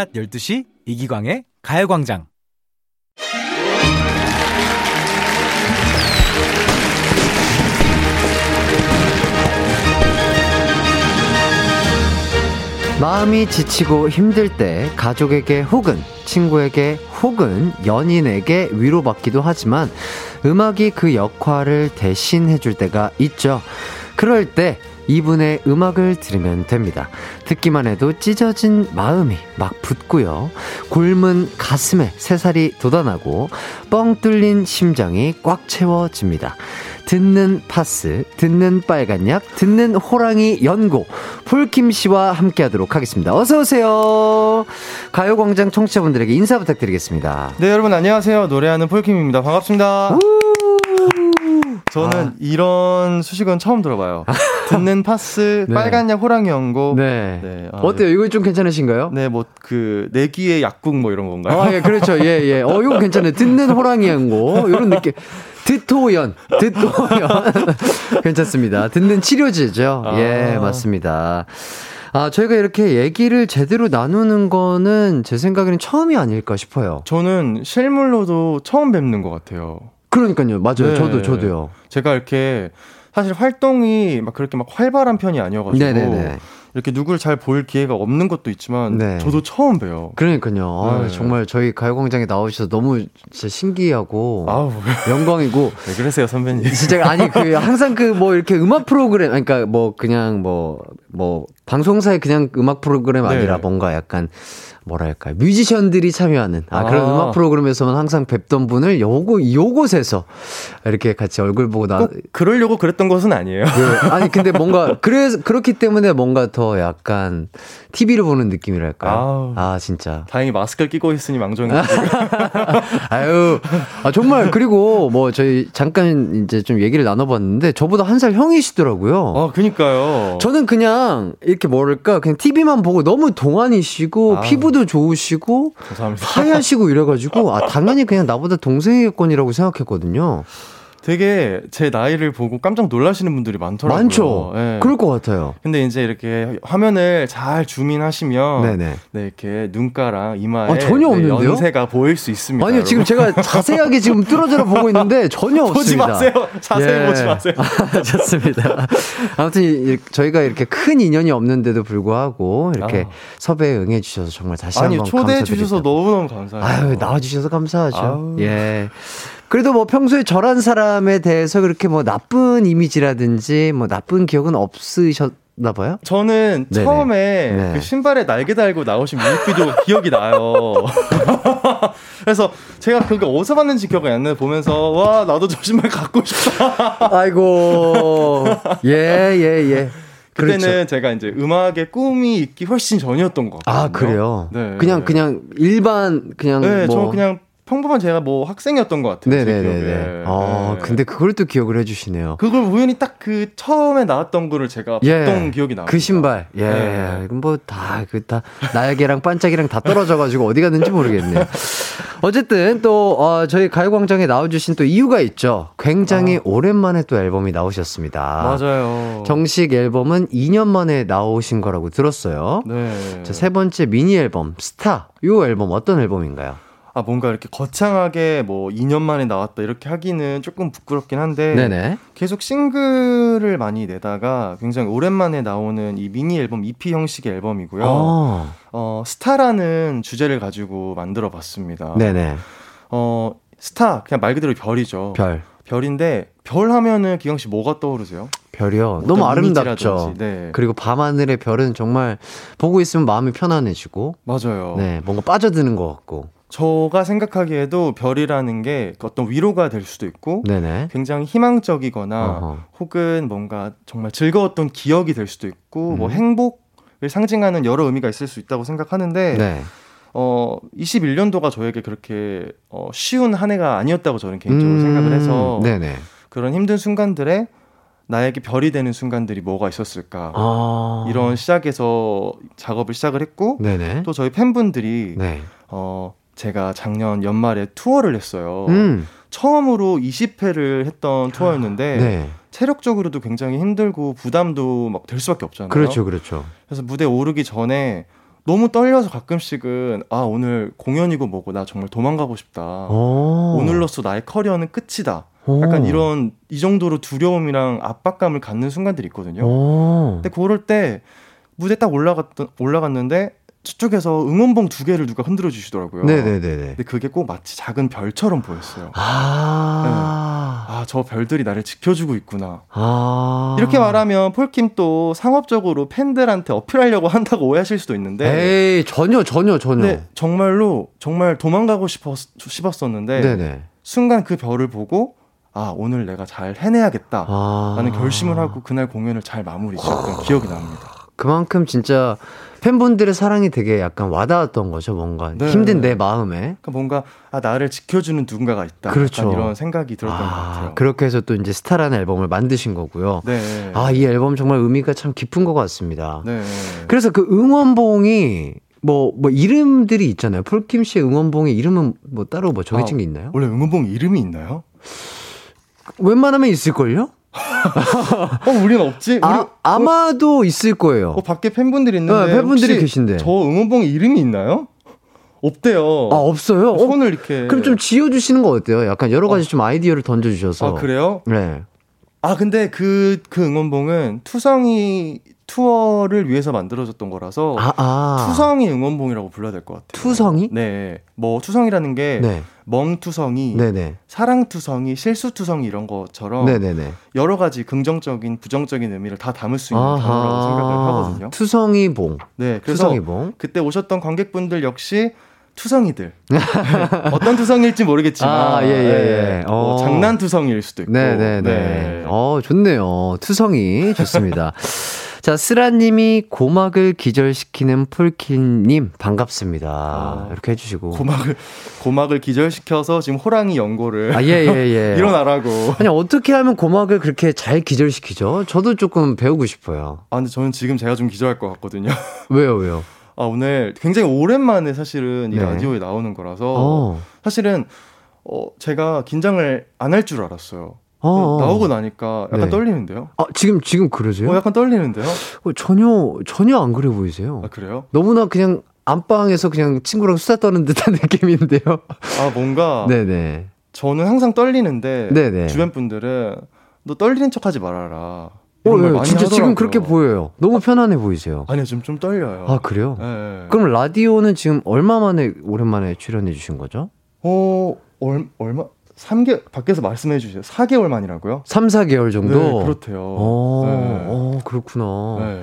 낮 12시 이기광의 가요광장. 마음이 지치고 힘들 때 가족에게 혹은 친구에게 혹은 연인에게 위로받기도 하지만 음악이 그 역할을 대신해 줄 때가 있죠. 그럴 때 이분의 음악을 들으면 됩니다. 듣기만 해도 찢어진 마음이 막 붙고요. 굶은 가슴에 새살이 돋아나고 뻥 뚫린 심장이 꽉 채워집니다. 듣는 파스, 듣는 빨간약, 듣는 호랑이 연고, 폴킴 씨와 함께 하도록 하겠습니다. 어서오세요. 가요광장 청취자분들에게 인사 부탁드리겠습니다. 네, 여러분 안녕하세요. 노래하는 폴킴입니다. 반갑습니다. 저는 아. 이런 수식은 처음 들어봐요. <laughs> 듣는 파스, 네. 빨간 약 호랑이 연고. 네. 네. 아, 어때요? 이거 좀 괜찮으신가요? 네, 뭐, 그, 내귀의 약국 뭐 이런 건가요? 아, 예, 그렇죠. 예, 예. 어, 이거 괜찮아요. 듣는 호랑이 연고. 이런 느낌. 듣토연, 듣토연. <laughs> 괜찮습니다. 듣는 치료제죠. 아. 예, 맞습니다. 아, 저희가 이렇게 얘기를 제대로 나누는 거는 제 생각에는 처음이 아닐까 싶어요. 저는 실물로도 처음 뵙는 것 같아요. 그러니까요. 맞아요. 네. 저도, 저도요. 제가 이렇게 사실 활동이 막 그렇게 막 활발한 편이 아니어가지고. 네네네. 이렇게 누굴 잘 볼 기회가 없는 것도 있지만 네. 저도 처음 봬요. 그러니까요. 아, 네. 아, 정말 저희 가요광장에 나오셔서 너무 진짜 신기하고 아우, 영광이고. <laughs> 왜 그러세요 선배님? 진짜 아니 그 항상 그 뭐 이렇게 음악 프로그램 그러니까 뭐 그냥 뭐뭐 뭐 방송사의 그냥 음악 프로그램 아니라 네. 뭔가 약간 뭐랄까 뮤지션들이 참여하는 아, 그런 아. 음악 프로그램에서만 항상 뵙던 분을 요거 요곳에서 이렇게 같이 얼굴 보고 나 그러려고 그랬던 것은 아니에요. 네. 아니 근데 뭔가 <laughs> 그래서 그렇기 때문에 뭔가 더 약간 TV를 보는 느낌이랄까요? 아우, 아 진짜. 다행히 마스크를 끼고 있으니 망정이. <laughs> 아유 아 정말 그리고 뭐 저희 잠깐 이제 좀 얘기를 나눠봤는데 저보다 한 살 형이시더라고요. 아 그니까요. 저는 그냥 이렇게 뭐랄까 그냥 TV만 보고 너무 동안이시고 아. 피부 피부도 좋으시고 감사합니다. 하얗시고 이래가지고 아 당연히 그냥 나보다 동생이겠거니라고 생각했거든요. 되게 제 나이를 보고 깜짝 놀라시는 분들이 많더라고요. 많죠. 네. 그럴 것 같아요. 근데 이제 이렇게 화면을 잘 줌인하시면 네네. 네 이렇게 눈가랑 이마에 아, 전혀 네, 없는데요? 연세가 보일 수 있습니다. 아니요, 여러분. 지금 제가 자세하게 지금 뚫어져 보고 있는데 전혀 <laughs> 보지 없습니다. 마세요. 자세히 예. 보지 마세요. 아, <laughs> 좋습니다. 아무튼 저희가 이렇게 큰 인연이 없는데도 불구하고 이렇게 아. 섭외에 응해 주셔서 정말 다시 한번 초대해 주셔서 너무너무 감사해요. 아유, 나와 주셔서 감사하죠. 아유. 예. 그래도 뭐 평소에 저런 사람에 대해서 그렇게 뭐 나쁜 이미지라든지 뭐 나쁜 기억은 없으셨 나 봐요? 저는 네네. 처음에 네. 그 신발에 날개 달고 나오신 뮤직비디오 <laughs> 기억이 나요. <laughs> 그래서 제가 그게 어디서 봤는지 기억이 안 나요. 보면서 와 나도 저 신발 갖고 싶다. <laughs> 아이고 예예 예, 예. 그때는 그렇죠. 제가 이제 음악에 꿈이 있기 훨씬 전이었던 것 같아요. 아 그래요? 네. 그냥 그냥 일반 그냥 네, 뭐... 저 그냥 평범한 제가 뭐 학생이었던 것 같아요. 네네네. 아, 네. 근데 그걸 또 기억을 해주시네요. 그걸 우연히 딱 그 처음에 나왔던 거를 제가 예, 봤던 기억이 나요. 그 신발. 예. 네. 뭐다 그다 날개랑 반짝이랑 다 떨어져가지고 어디 갔는지 모르겠네요. 어쨌든 또 어, 저희 가요광장에 나와주신 또 이유가 있죠. 굉장히 아. 오랜만에 또 앨범이 나오셨습니다. 맞아요. 정식 앨범은 2년 만에 나오신 거라고 들었어요. 네. 자, 세 번째 미니 앨범 스타. 이 앨범 어떤 앨범인가요? 아 뭔가 이렇게 거창하게 뭐 2년 만에 나왔다 이렇게 하기는 조금 부끄럽긴 한데 네네. 계속 싱글을 많이 내다가 굉장히 오랜만에 나오는 이 미니 앨범 EP 형식의 앨범이고요. 어, 어 스타라는 주제를 가지고 만들어 봤습니다. 네네. 어 스타 그냥 말 그대로 별이죠. 별. 별인데 별 하면은 기영 씨 뭐가 떠오르세요? 별이요. 너무 아름답죠. 네. 그리고 밤하늘의 별은 정말 보고 있으면 마음이 편안해지고 맞아요. 네, 뭔가 빠져드는 것 같고. 저가 생각하기에도 별이라는 게 어떤 위로가 될 수도 있고 네네. 굉장히 희망적이거나 어허. 혹은 뭔가 정말 즐거웠던 기억이 될 수도 있고 뭐 음. 뭐 행복을 상징하는 여러 의미가 있을 수 있다고 생각하는데 네. 어 21년도가 저에게 그렇게 어, 쉬운 한 해가 아니었다고 저는 개인적으로 음. 생각을 해서 네네. 그런 힘든 순간들에 나에게 별이 되는 순간들이 뭐가 있었을까 아. 이런 시작에서 작업을 시작을 했고 네네. 또 저희 팬분들이 네. 어 제가 작년 연말에 투어를 했어요. 음. 처음으로 20회를 했던 투어였는데 네. 체력적으로도 굉장히 힘들고 부담도 막 될 수밖에 없잖아요. 그렇죠, 그렇죠. 그래서 무대 오르기 전에 너무 떨려서 가끔씩은 아 오늘 공연이고 뭐고 나 정말 도망가고 싶다. 오. 오늘로써 나의 커리어는 끝이다. 오. 약간 이런 이 정도로 두려움이랑 압박감을 갖는 순간들이 있거든요. 오. 근데 그럴 때 무대 딱 올라갔던 올라갔는데 저쪽에서 응원봉 두 개를 누가 흔들어 주시더라고요. 네네네. 근데 그게 꼭 마치 작은 별처럼 보였어요. 아, 네. 아, 저 별들이 나를 지켜주고 있구나. 아, 이렇게 말하면 폴킴 또 상업적으로 팬들한테 어필하려고 한다고 오해하실 수도 있는데. 에이, 전혀, 전혀, 전혀. 네, 정말로, 정말 도망가고 싶었, 싶었었는데. 네네. 순간 그 별을 보고 아 오늘 내가 잘 해내야겠다 라는 아. 결심을 하고 그날 공연을 잘 마무리 지었던 기억이 납니다. 그만큼 진짜 팬분들의 사랑이 되게 약간 와닿았던 거죠, 뭔가 네. 힘든 내 마음에. 그러니까 뭔가 아 나를 지켜주는 누군가가 있다. 그렇죠. 이런 생각이 들었던 아, 것 같아요. 그렇게 해서 또 이제 스타라는 앨범을 만드신 거고요. 네. 아 이 앨범 정말 의미가 참 깊은 것 같습니다. 네. 그래서 그 응원봉이 뭐, 뭐, 이름들이 있잖아요. 폴킴 씨의 응원봉의 이름은 뭐 따로 뭐 정해진 아, 게 있나요? 원래 응원봉 이름이 있나요? 웬만하면 있을걸요? 어, 우리는 없지? 아, 우리, 아마도 있을 거예요. 어, 밖에 팬분들이 있는데. 네, 팬분들이 계신데. 저 응원봉 이름이 있나요? 없대요. 아, 없어요? 손을 어, 이렇게. 그럼 좀 지어주시는 거 어때요? 약간 여러 가지 어. 좀 아이디어를 던져주셔서. 아, 그래요? 네. 아, 근데 그, 그 응원봉은 투성이 투어를 위해서 만들어졌던 거라서 아, 아. 투성이 응원봉이라고 불러야 될 것 같아요. 투성이? 네. 뭐 투성이라는 게 네. 멍투성이, 네네. 사랑투성이, 실수투성이 이런 것처럼 네네네. 여러 가지 긍정적인, 부정적인 의미를 다 담을 수 있는. 단어라고 생각을 하거든요. 투성이봉. 네. 그래서 투성이봉. 그때 오셨던 관객분들 역시 투성이들. <laughs> 어떤 투성일지 모르겠지만. 아, 예, 예, 예. 네. 뭐 어. 장난 투성일 수도 있고. 네네네. 네. 어, 좋네요. 투성이. 좋습니다. <laughs> 자, 쓰라님이 고막을 기절시키는 폴킨님 반갑습니다. 아, 이렇게 해주시고 고막을 고막을 기절시켜서 지금 호랑이 연고를 아, 예, 예, 예. <laughs> 일어나라고. 아니 어떻게 하면 고막을 그렇게 잘 기절시키죠? 저도 조금 배우고 싶어요. 아, 근데 저는 지금 제가 좀 기절할 것 같거든요. <laughs> 왜요, 왜요? 아, 오늘 굉장히 오랜만에 사실은 이 네. 라디오에 나오는 거라서 어. 사실은 어, 제가 긴장을 안 할 줄 알았어요. 어, 어, 나오고 나니까 약간 네. 떨리는데요? 아, 지금, 지금 그러세요? 어, 약간 떨리는데요? 어, 전혀, 전혀 안 그래 보이세요. 아, 그래요? 너무나 그냥 안방에서 그냥 친구랑 수다 떠는 듯한 <laughs> 느낌인데요? 아, 뭔가. 네네. 저는 항상 떨리는데, 네네. 주변 분들은 너 떨리는 척 하지 말아라. 어, 네, 진짜 하더라고요. 지금 그렇게 보여요. 너무 편안해 보이세요. 아니요, 지금 좀 떨려요. 아, 그래요? 네. 그럼 라디오는 지금 얼마 만에, 오랜만에 출연해 주신 거죠? 어, 얼, 얼마? 3개 밖에서 말씀해 주세요. 4개월 만이라고요? 3, 4개월 정도? 네, 그렇대요. 어, 네. 어 그렇구나. 네.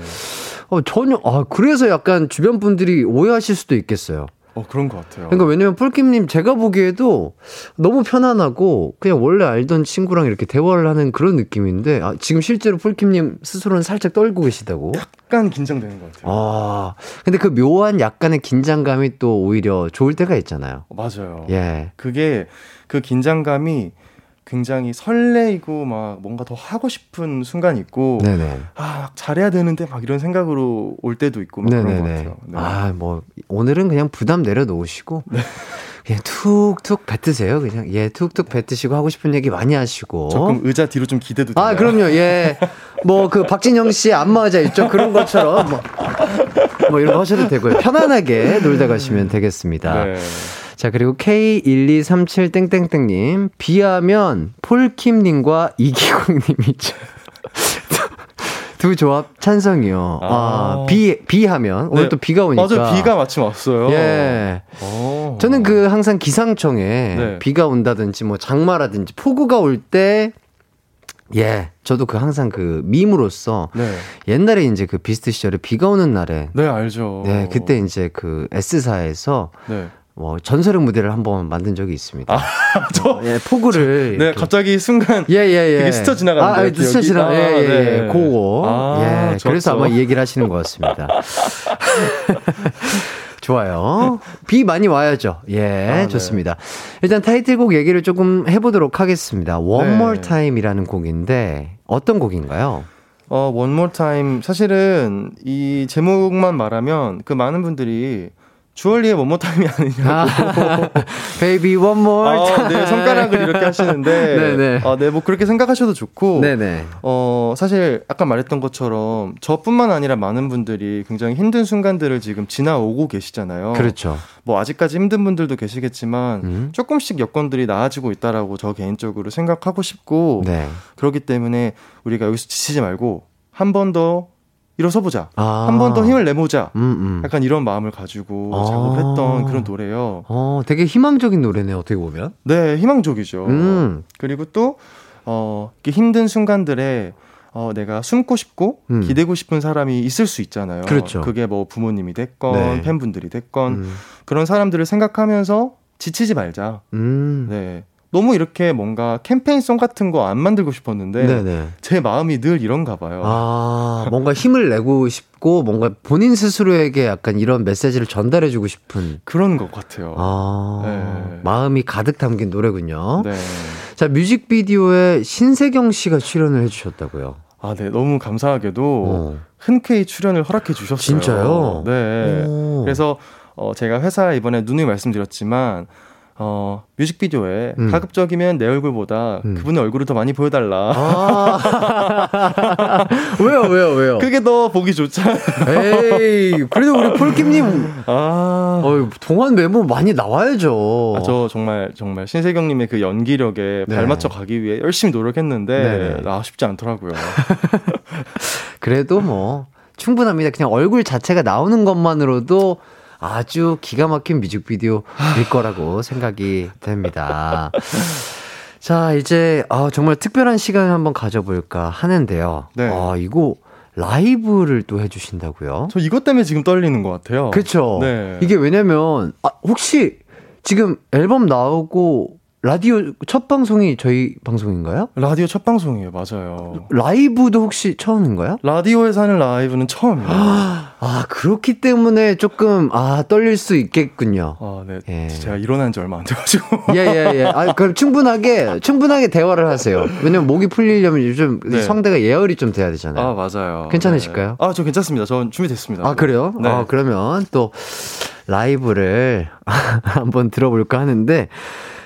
어, 전혀, 아, 그래서 약간 주변 분들이 오해하실 수도 있겠어요. 어, 그런 것 같아요. 그러니까 왜냐면 폴킴님 제가 보기에도 너무 편안하고 그냥 원래 알던 친구랑 이렇게 대화를 하는 그런 느낌인데 아, 지금 실제로 폴킴님 스스로는 살짝 떨고 계시다고? 약간 긴장되는 것 같아요. 아, 근데 그 묘한 약간의 긴장감이 또 오히려 좋을 때가 있잖아요. 맞아요. 예. 그게 그 긴장감이 굉장히 설레이고 막 뭔가 더 하고 싶은 순간이 있고 네네. 아 잘해야 되는데 막 이런 생각으로 올 때도 있고 막 그런 것 같아요. 네. 아뭐 오늘은 그냥 부담 내려놓으시고 네. 그냥 툭툭 뱉으세요. 그냥 예 툭툭 뱉으시고 하고 싶은 얘기 많이 하시고 조금 의자 뒤로 좀 기대도 돼요. 아 그럼요. 예. 뭐 그 박진영 씨 안마 의자 있죠. 그런 것처럼 뭐, 뭐 이런 거 하셔도 되고요. 편안하게 놀다 가시면 되겠습니다. 네. 자, 그리고 K1237땡땡땡님, 비하면 폴킴님과 이기광님이죠. <laughs> 두 조합 찬성이요. 아, 아 비, 비하면. 오늘 네. 또 비가 오니까. 맞아, 비가 마침 왔어요. 예. 오. 저는 그 항상 기상청에 네. 비가 온다든지 뭐 장마라든지 폭우가 올 때, 예. 저도 그 항상 그 밈으로서 네. 옛날에 이제 그 비스트 시절에 비가 오는 날에 네 알죠. 네 그때 이제 그 S사에서 네. 뭐 전설의 무대를 한번 만든 적이 있습니다. 아, <laughs> 저 어, 예, 포구를 네 갑자기 순간 예예 예 예, 스쳐 지나가는데 아, 아 스쳐 지나 예예 예, 예, 네. 그거 아, 예 그래서 아마 이 얘기를 하시는 것 같습니다. <laughs> 좋아요. 비 많이 와야죠. 예, 아, 네. 좋습니다. 일단 타이틀곡 얘기를 조금 해보도록 하겠습니다. One 네. More Time이라는 곡인데 어떤 곡인가요? 어, One More Time 사실은 이 제목만 말하면 그 많은 분들이 주얼리의 One More Time이 아니냐고. <laughs> Baby one more 아, 네, 손가락을 이렇게 하시는데. 네네. <laughs> 아, 네, 뭐 그렇게 생각하셔도 좋고. 네네. 어, 사실 아까 말했던 것처럼 저뿐만 아니라 많은 분들이 굉장히 힘든 순간들을 지금 지나오고 계시잖아요. 그렇죠. 뭐 아직까지 힘든 분들도 계시겠지만 음. 조금씩 여건들이 나아지고 있다라고 저 개인적으로 생각하고 싶고. 네. 그렇기 때문에 우리가 여기서 지치지 말고 한 번 더 일어서보자. 아. 한번 더 힘을 내보자. 음, 음. 약간 이런 마음을 가지고 아. 작업했던 그런 노래예요. 어, 되게 희망적인 노래네요. 어떻게 보면. 네, 희망적이죠. 음. 그리고 또 어, 힘든 순간들에 어, 내가 숨고 싶고 음. 기대고 싶은 사람이 있을 수 있잖아요. 그렇죠. 그게 뭐 부모님이 됐건 네. 팬분들이 됐건 음. 그런 사람들을 생각하면서 지치지 말자. 음. 네. 너무 이렇게 뭔가 캠페인송 같은 거 안 만들고 싶었는데 네네. 제 마음이 늘 이런가 봐요. 아, 뭔가 힘을 내고 싶고 뭔가 본인 스스로에게 약간 이런 메시지를 전달해 주고 싶은 그런 것 같아요. 아, 네. 마음이 가득 담긴 노래군요. 네. 자, 뮤직비디오에 신세경 씨가 출연을 해 주셨다고요. 아, 네. 너무 감사하게도 어. 흔쾌히 출연을 허락해 주셨어요. 진짜요? 네. 오. 그래서 어, 제가 회사 이번에 누누이 말씀드렸지만 어, 뮤직비디오에 음. 가급적이면 내 얼굴보다 음. 그분의 얼굴을 더 많이 보여달라. 아~ <laughs> 왜요, 왜요, 왜요? 그게 더 보기 좋잖아요. 에이, 그래도 우리 폴킴님, 아, 어, 동안 메모 많이 나와야죠. 아, 저 정말, 정말 신세경님의 그 연기력에 네. 발맞춰 가기 위해 열심히 노력했는데, 네. 아, 쉽지 않더라고요. <laughs> 그래도 뭐, 충분합니다. 그냥 얼굴 자체가 나오는 것만으로도 아주 기가 막힌 뮤직비디오일 거라고 생각이 됩니다. 자, 이제 아, 정말 특별한 시간을 한번 가져볼까 하는데요. 네. 아, 이거 라이브를 또 해주신다고요? 저 이것 때문에 지금 떨리는 것 같아요. 그렇죠. 네. 이게 왜냐면 아, 혹시 지금 앨범 나오고 라디오 첫 방송이 저희 방송인가요? 라디오 첫 방송이에요, 맞아요. 라이브도 혹시 처음인가요? 라디오에서 하는 라이브는 처음이에요. 아, 그렇기 때문에 조금, 아, 떨릴 수 있겠군요. 아, 네. 예. 제가 일어난 지 얼마 안 돼가지고. <laughs> 예, 예, 예. 아, 그럼 충분하게, 충분하게 대화를 하세요. 왜냐면 목이 풀리려면 요즘 네. 성대가 예열이 좀 돼야 되잖아요. 아, 맞아요. 괜찮으실까요? 네. 아, 저 괜찮습니다. 전 준비됐습니다. 아, 그래요? 네. 아, 그러면 또 라이브를 <laughs> 한번 들어볼까 하는데,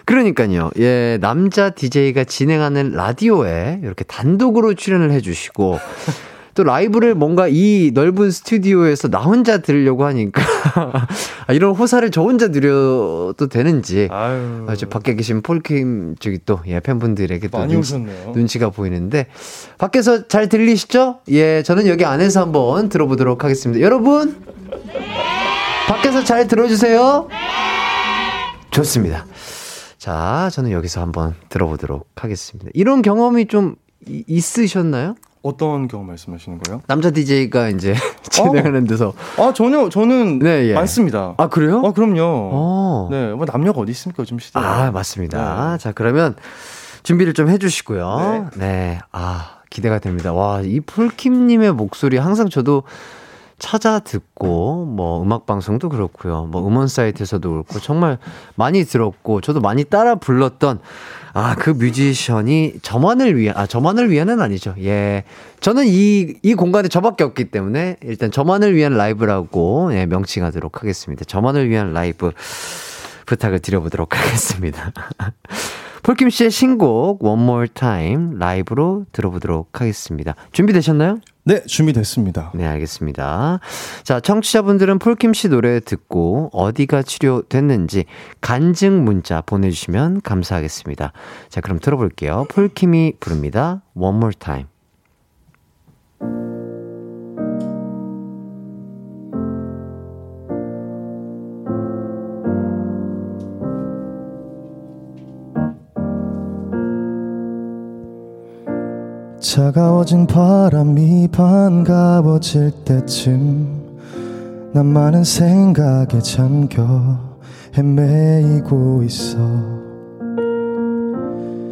그러니까요. 예, 남자 DJ가 진행하는 라디오에 이렇게 단독으로 출연을 해주시고, <laughs> 또 라이브를 뭔가 이 넓은 스튜디오에서 나 혼자 들으려고 하니까 <laughs> 아, 이런 호사를 저 혼자 누려도 되는지 아유. 아, 저 밖에 계신 폴킴 저기 또 예, 팬분들에게 또 눈치, 눈치가 보이는데 밖에서 잘 들리시죠? 예, 저는 여기 안에서 한번 들어보도록 하겠습니다. 여러분 밖에서 잘 들어주세요. 좋습니다. 자, 저는 여기서 한번 들어보도록 하겠습니다. 이런 경험이 좀 있으셨나요? 어떤 경험 말씀하시는 거예요? 남자 DJ가 이제 <laughs> 진행하는 데서 아 전혀 저는 네, 예. 많습니다. 아 그래요? 아 그럼요. 어. 네, 뭐 남녀가 어디 있습니까 요즘 시대. 아 맞습니다. 네. 자 그러면 준비를 좀 해주시고요. 네. 네. 아 기대가 됩니다. 와 이 폴킴님의 목소리 항상 저도 찾아 듣고 뭐 음악 방송도 그렇고요. 뭐 음원 사이트에서도 그렇고 정말 많이 들었고 저도 많이 따라 불렀던 아 그 뮤지션이 저만을 위한 아 저만을 위한은 아니죠. 예. 저는 이 이 공간에 저밖에 없기 때문에 일단 저만을 위한 라이브라고 예, 명칭하도록 하겠습니다. 저만을 위한 라이브 부탁을 드려보도록 하겠습니다. <laughs> 폴킴 씨의 신곡 One More Time 라이브로 들어보도록 하겠습니다. 준비되셨나요? 네, 준비됐습니다. 네, 알겠습니다. 자, 청취자분들은 폴킴 씨 노래 듣고 어디가 치료됐는지 간증 문자 보내주시면 감사하겠습니다. 자, 그럼 들어볼게요. 폴킴이 부릅니다. One More Time. 차가워진 바람이 반가워질 때쯤 난 많은 생각에 잠겨 헤매이고 있어.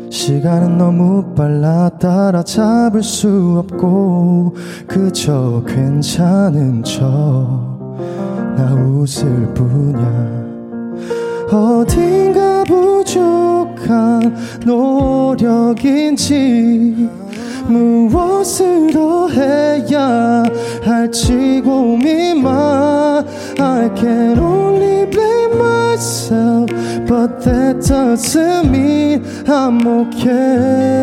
시간은 너무 빨라 따라잡을 수 없고 그저 괜찮은 척 나 웃을 뿐이야. 어딘가 부족한 노력인지 무엇을 더 해야 할지 고민만 I can only blame myself But that doesn't mean I'm okay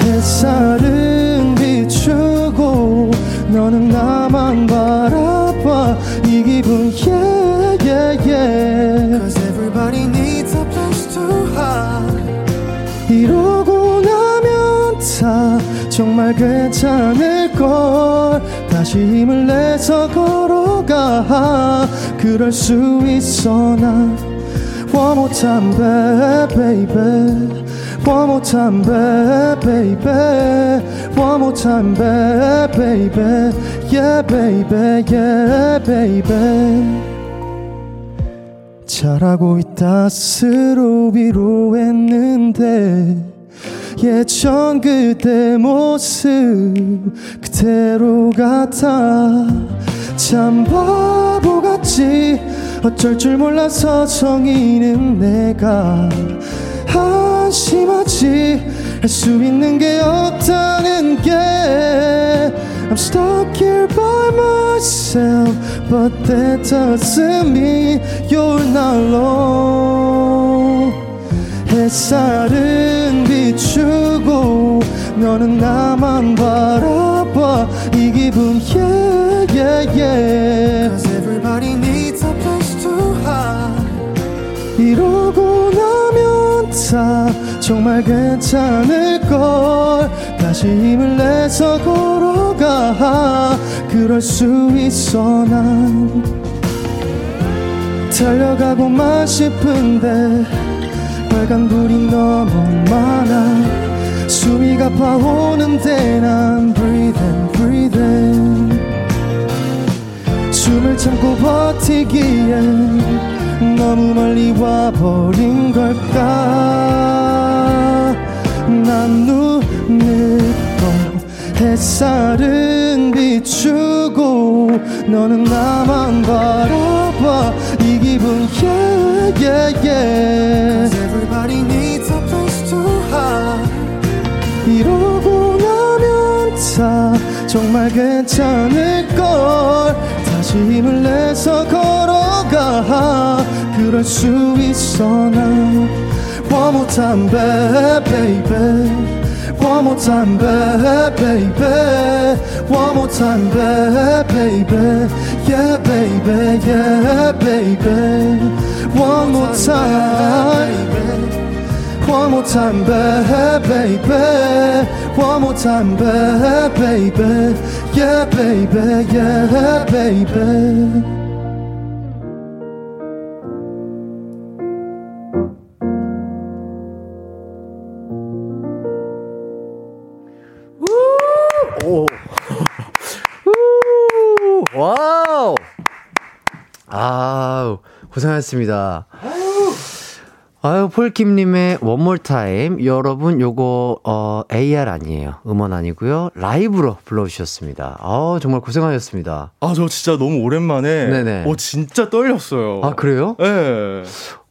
햇살은 비추고 너는 나만 바라봐 이 기분 yeah yeah yeah 정말 괜찮을 걸 다시 힘을 내서 걸어가 그럴 수 있어 나 One more time baby One more time baby One more time baby Yeah baby yeah baby 잘하고 있다 스스로 위로했는데 예전 그대 모습 그대로 같아 참 바보같이 어쩔 줄 몰라서 성인은 내가 한심하지 할 수 있는 게 없다는 게 I'm stuck here by myself But that doesn't mean you're not alone 햇살은 비추고 너는 나만 바라봐. 이 기분 yeah yeah yeah. Cause everybody needs a place to hide. 이러고 나면 다 정말 괜찮을걸. 다시 힘을 내서 걸어가. 그럴 수 있어 난. 달려가고만 싶은데 빨간불이 너무 많아. 숨이 가파오는데 난 breathing breathing 숨을 참고 버티기에 너무 멀리 와버린 걸까? 난 눈을 떠 햇살은 비추고 너는 나만 바라봐. 이 기분 yeah yeah yeah everybody needs a place to hide 이러고 나면 다 정말 괜찮을걸 다시 힘을 내서 걸어가 그럴 수 있어 나 One more time baby One more time baby One more time baby Yeah baby yeah baby One more time One more time baby One more time baby Yeah baby yeah baby 아우, 고생하셨습니다. 아유, 폴킴님의 원몰 타임. 여러분, 요거, 어, AR 아니에요. 음원 아니고요 라이브로 불러주셨습니다. 아 정말 고생하셨습니다. 아, 저 진짜 너무 오랜만에. 네네. 어, 진짜 떨렸어요. 아, 그래요? 네.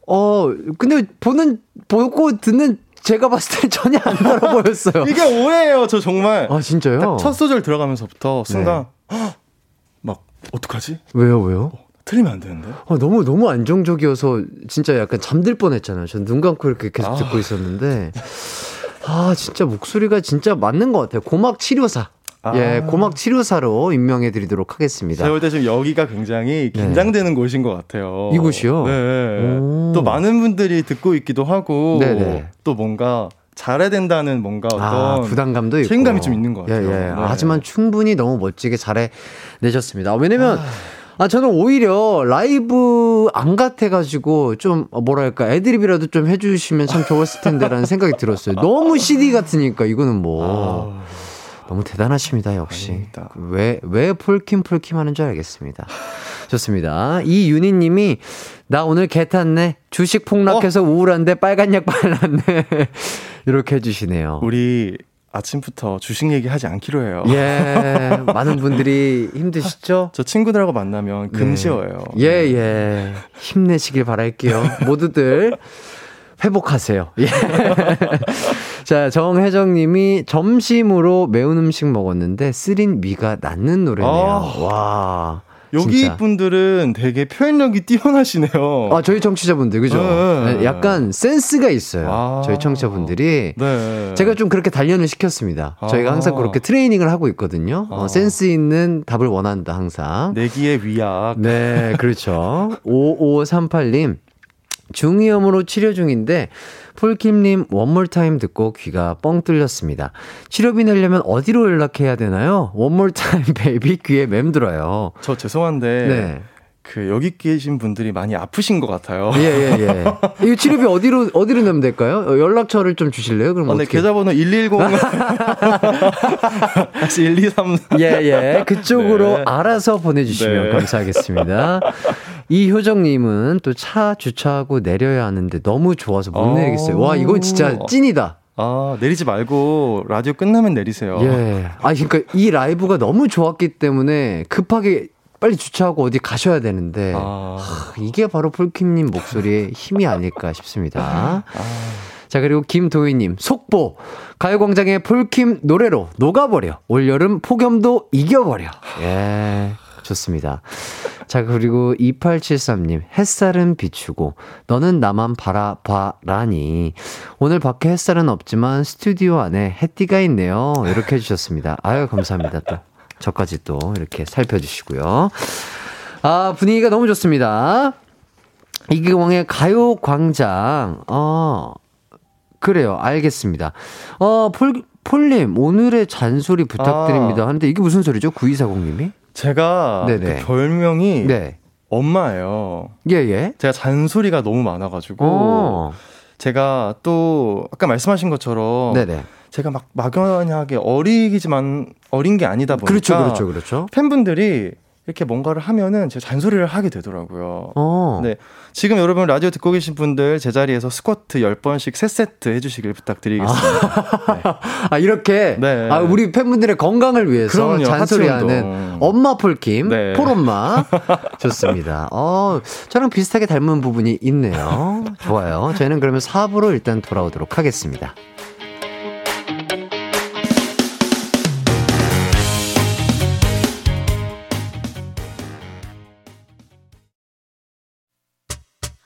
어, 근데 보는, 보고 듣는 제가 봤을 때 전혀 안 달아 보였어요. <laughs> 이게 오해예요, 저 정말. 아, 진짜요? 첫 소절 들어가면서부터 순간, 네. 막, 어떡하지? 왜요, 왜요? 틀리면 안 되는데? 아, 너무, 너무 안정적이어서 진짜 약간 잠들 뻔 했잖아요. 전 눈 감고 이렇게 계속 아. 듣고 있었는데. 아, 진짜 목소리가 진짜 맞는 것 같아요. 고막 치료사. 아. 예, 고막 치료사로 임명해 드리도록 하겠습니다. 제가 볼 때 지금 여기가 굉장히 네. 긴장되는 네. 곳인 것 같아요. 이곳이요? 네. 또 많은 분들이 듣고 있기도 하고, 네네. 또 뭔가 잘해야 된다는 뭔가 어떤 아, 부담감도 있고 책임감이 좀 있는 것 같아요. 예, 예. 네. 하지만 충분히 너무 멋지게 잘해 내셨습니다. 왜냐면 아. 아, 저는 오히려 라이브 안 같아가지고 좀, 뭐랄까, 애드립이라도 좀 해주시면 참 좋았을 텐데라는 <laughs> 생각이 들었어요. 너무 CD 같으니까, 이거는 뭐. 아... 너무 대단하십니다, 역시. 아닙니다. 왜, 왜 폴킴 폴킴 하는 줄 알겠습니다. 좋습니다. 이윤희 님이, 나 오늘 개 탔네. 주식 폭락해서 어? 우울한데 빨간 약 발랐네. <laughs> 이렇게 해주시네요. 우리 아침부터 주식 얘기하지 않기로 해요. 예, 많은 분들이 힘드시죠? <laughs> 저 친구들하고 만나면. 네. 예, 예. 힘내시길 바랄게요. 모두들 회복하세요. 예. <laughs> 자, 정혜정 님이 점심으로 매운 음식 먹었는데 쓰린 미가 낫는 노래네요. 아. 와. 여기 진짜. 분들은 되게 표현력이 뛰어나시네요. 아, 저희 청취자분들, 그죠? 네. 네 약간 센스가 있어요. 아. 저희 청취자분들이. 네. 제가 좀 그렇게 단련을 시켰습니다. 아. 저희가 항상 그렇게 트레이닝을 하고 있거든요. 어, 아. 센스 있는 답을 원한다, 항상. 내기의 위약. 네, 그렇죠. <laughs> 5538님. 중이염으로 치료 중인데 폴킴님 one more time 듣고 귀가 뻥 뚫렸습니다. 치료비 내려면 어디로 연락해야 되나요? one more time baby 귀에 맴돌아요. 저 죄송한데 네. 그 여기 계신 분들이 많이 아프신 것 같아요. 예, 예, 예. <laughs> 이거 치료비 어디로 어디로 내면 될까요? 어, 연락처를 좀 주실래요? 그럼 어, 네, 계좌번호 110 <laughs> <laughs> 다시 123 예, 예. 그쪽으로 네. 알아서 보내 주시면 네. 감사하겠습니다. 이효정 님은 또 차 주차하고 내려야 하는데 너무 좋아서 못 어. 내리겠어요. 와, 이건 진짜 찐이다. 아, 내리지 말고 라디오 끝나면 내리세요. 예. 아, 그러니까 이 라이브가 너무 좋았기 때문에 급하게 빨리 주차하고 어디 가셔야 되는데 아... 하, 이게 바로 폴킴님 목소리의 힘이 아닐까 싶습니다. 아... 자 그리고 김도희님 속보 가요광장의 폴킴 노래로 녹아버려 올여름 폭염도 이겨버려. 예. 좋습니다. 자, 그리고 2873님, 햇살은 비추고, 너는 나만 바라봐라니. 오늘 밖에 햇살은 없지만, 스튜디오 안에 햇띠가 있네요. 이렇게 해주셨습니다. 아유, 감사합니다. 또. 저까지 또 이렇게 살펴주시고요. 아, 분위기가 너무 좋습니다. 이기광의 가요광장, 어, 그래요. 알겠습니다. 어, 폴, 폴님, 오늘의 잔소리 부탁드립니다. 아. 하는데 이게 무슨 소리죠? 9240님이? 제가 그 별명이 네. 엄마예요. 예, 예. 제가 잔소리가 너무 많아가지고. 어. 제가 또, 아까 말씀하신 것처럼. 네네. 제가 막 막연하게 어리지만 어린 게 아니다 보니까 그렇죠, 그렇죠, 그렇죠. 팬분들이 이렇게 뭔가를 하면은 제가 잔소리를 하게 되더라고요. 어. 네. 지금 여러분 라디오 듣고 계신 분들 제자리에서 스쿼트 10번씩 3세트 해주시길 부탁드리겠습니다. 아, 네. <laughs> 아 이렇게? 네. 아, 우리 팬분들의 건강을 위해서 그럼요, 잔소리하는 엄마 폴킴, 네. 폴엄마. <laughs> 좋습니다. 어, 저랑 비슷하게 닮은 부분이 있네요. 좋아요. 저희는 그러면 4부로 일단 돌아오도록 하겠습니다.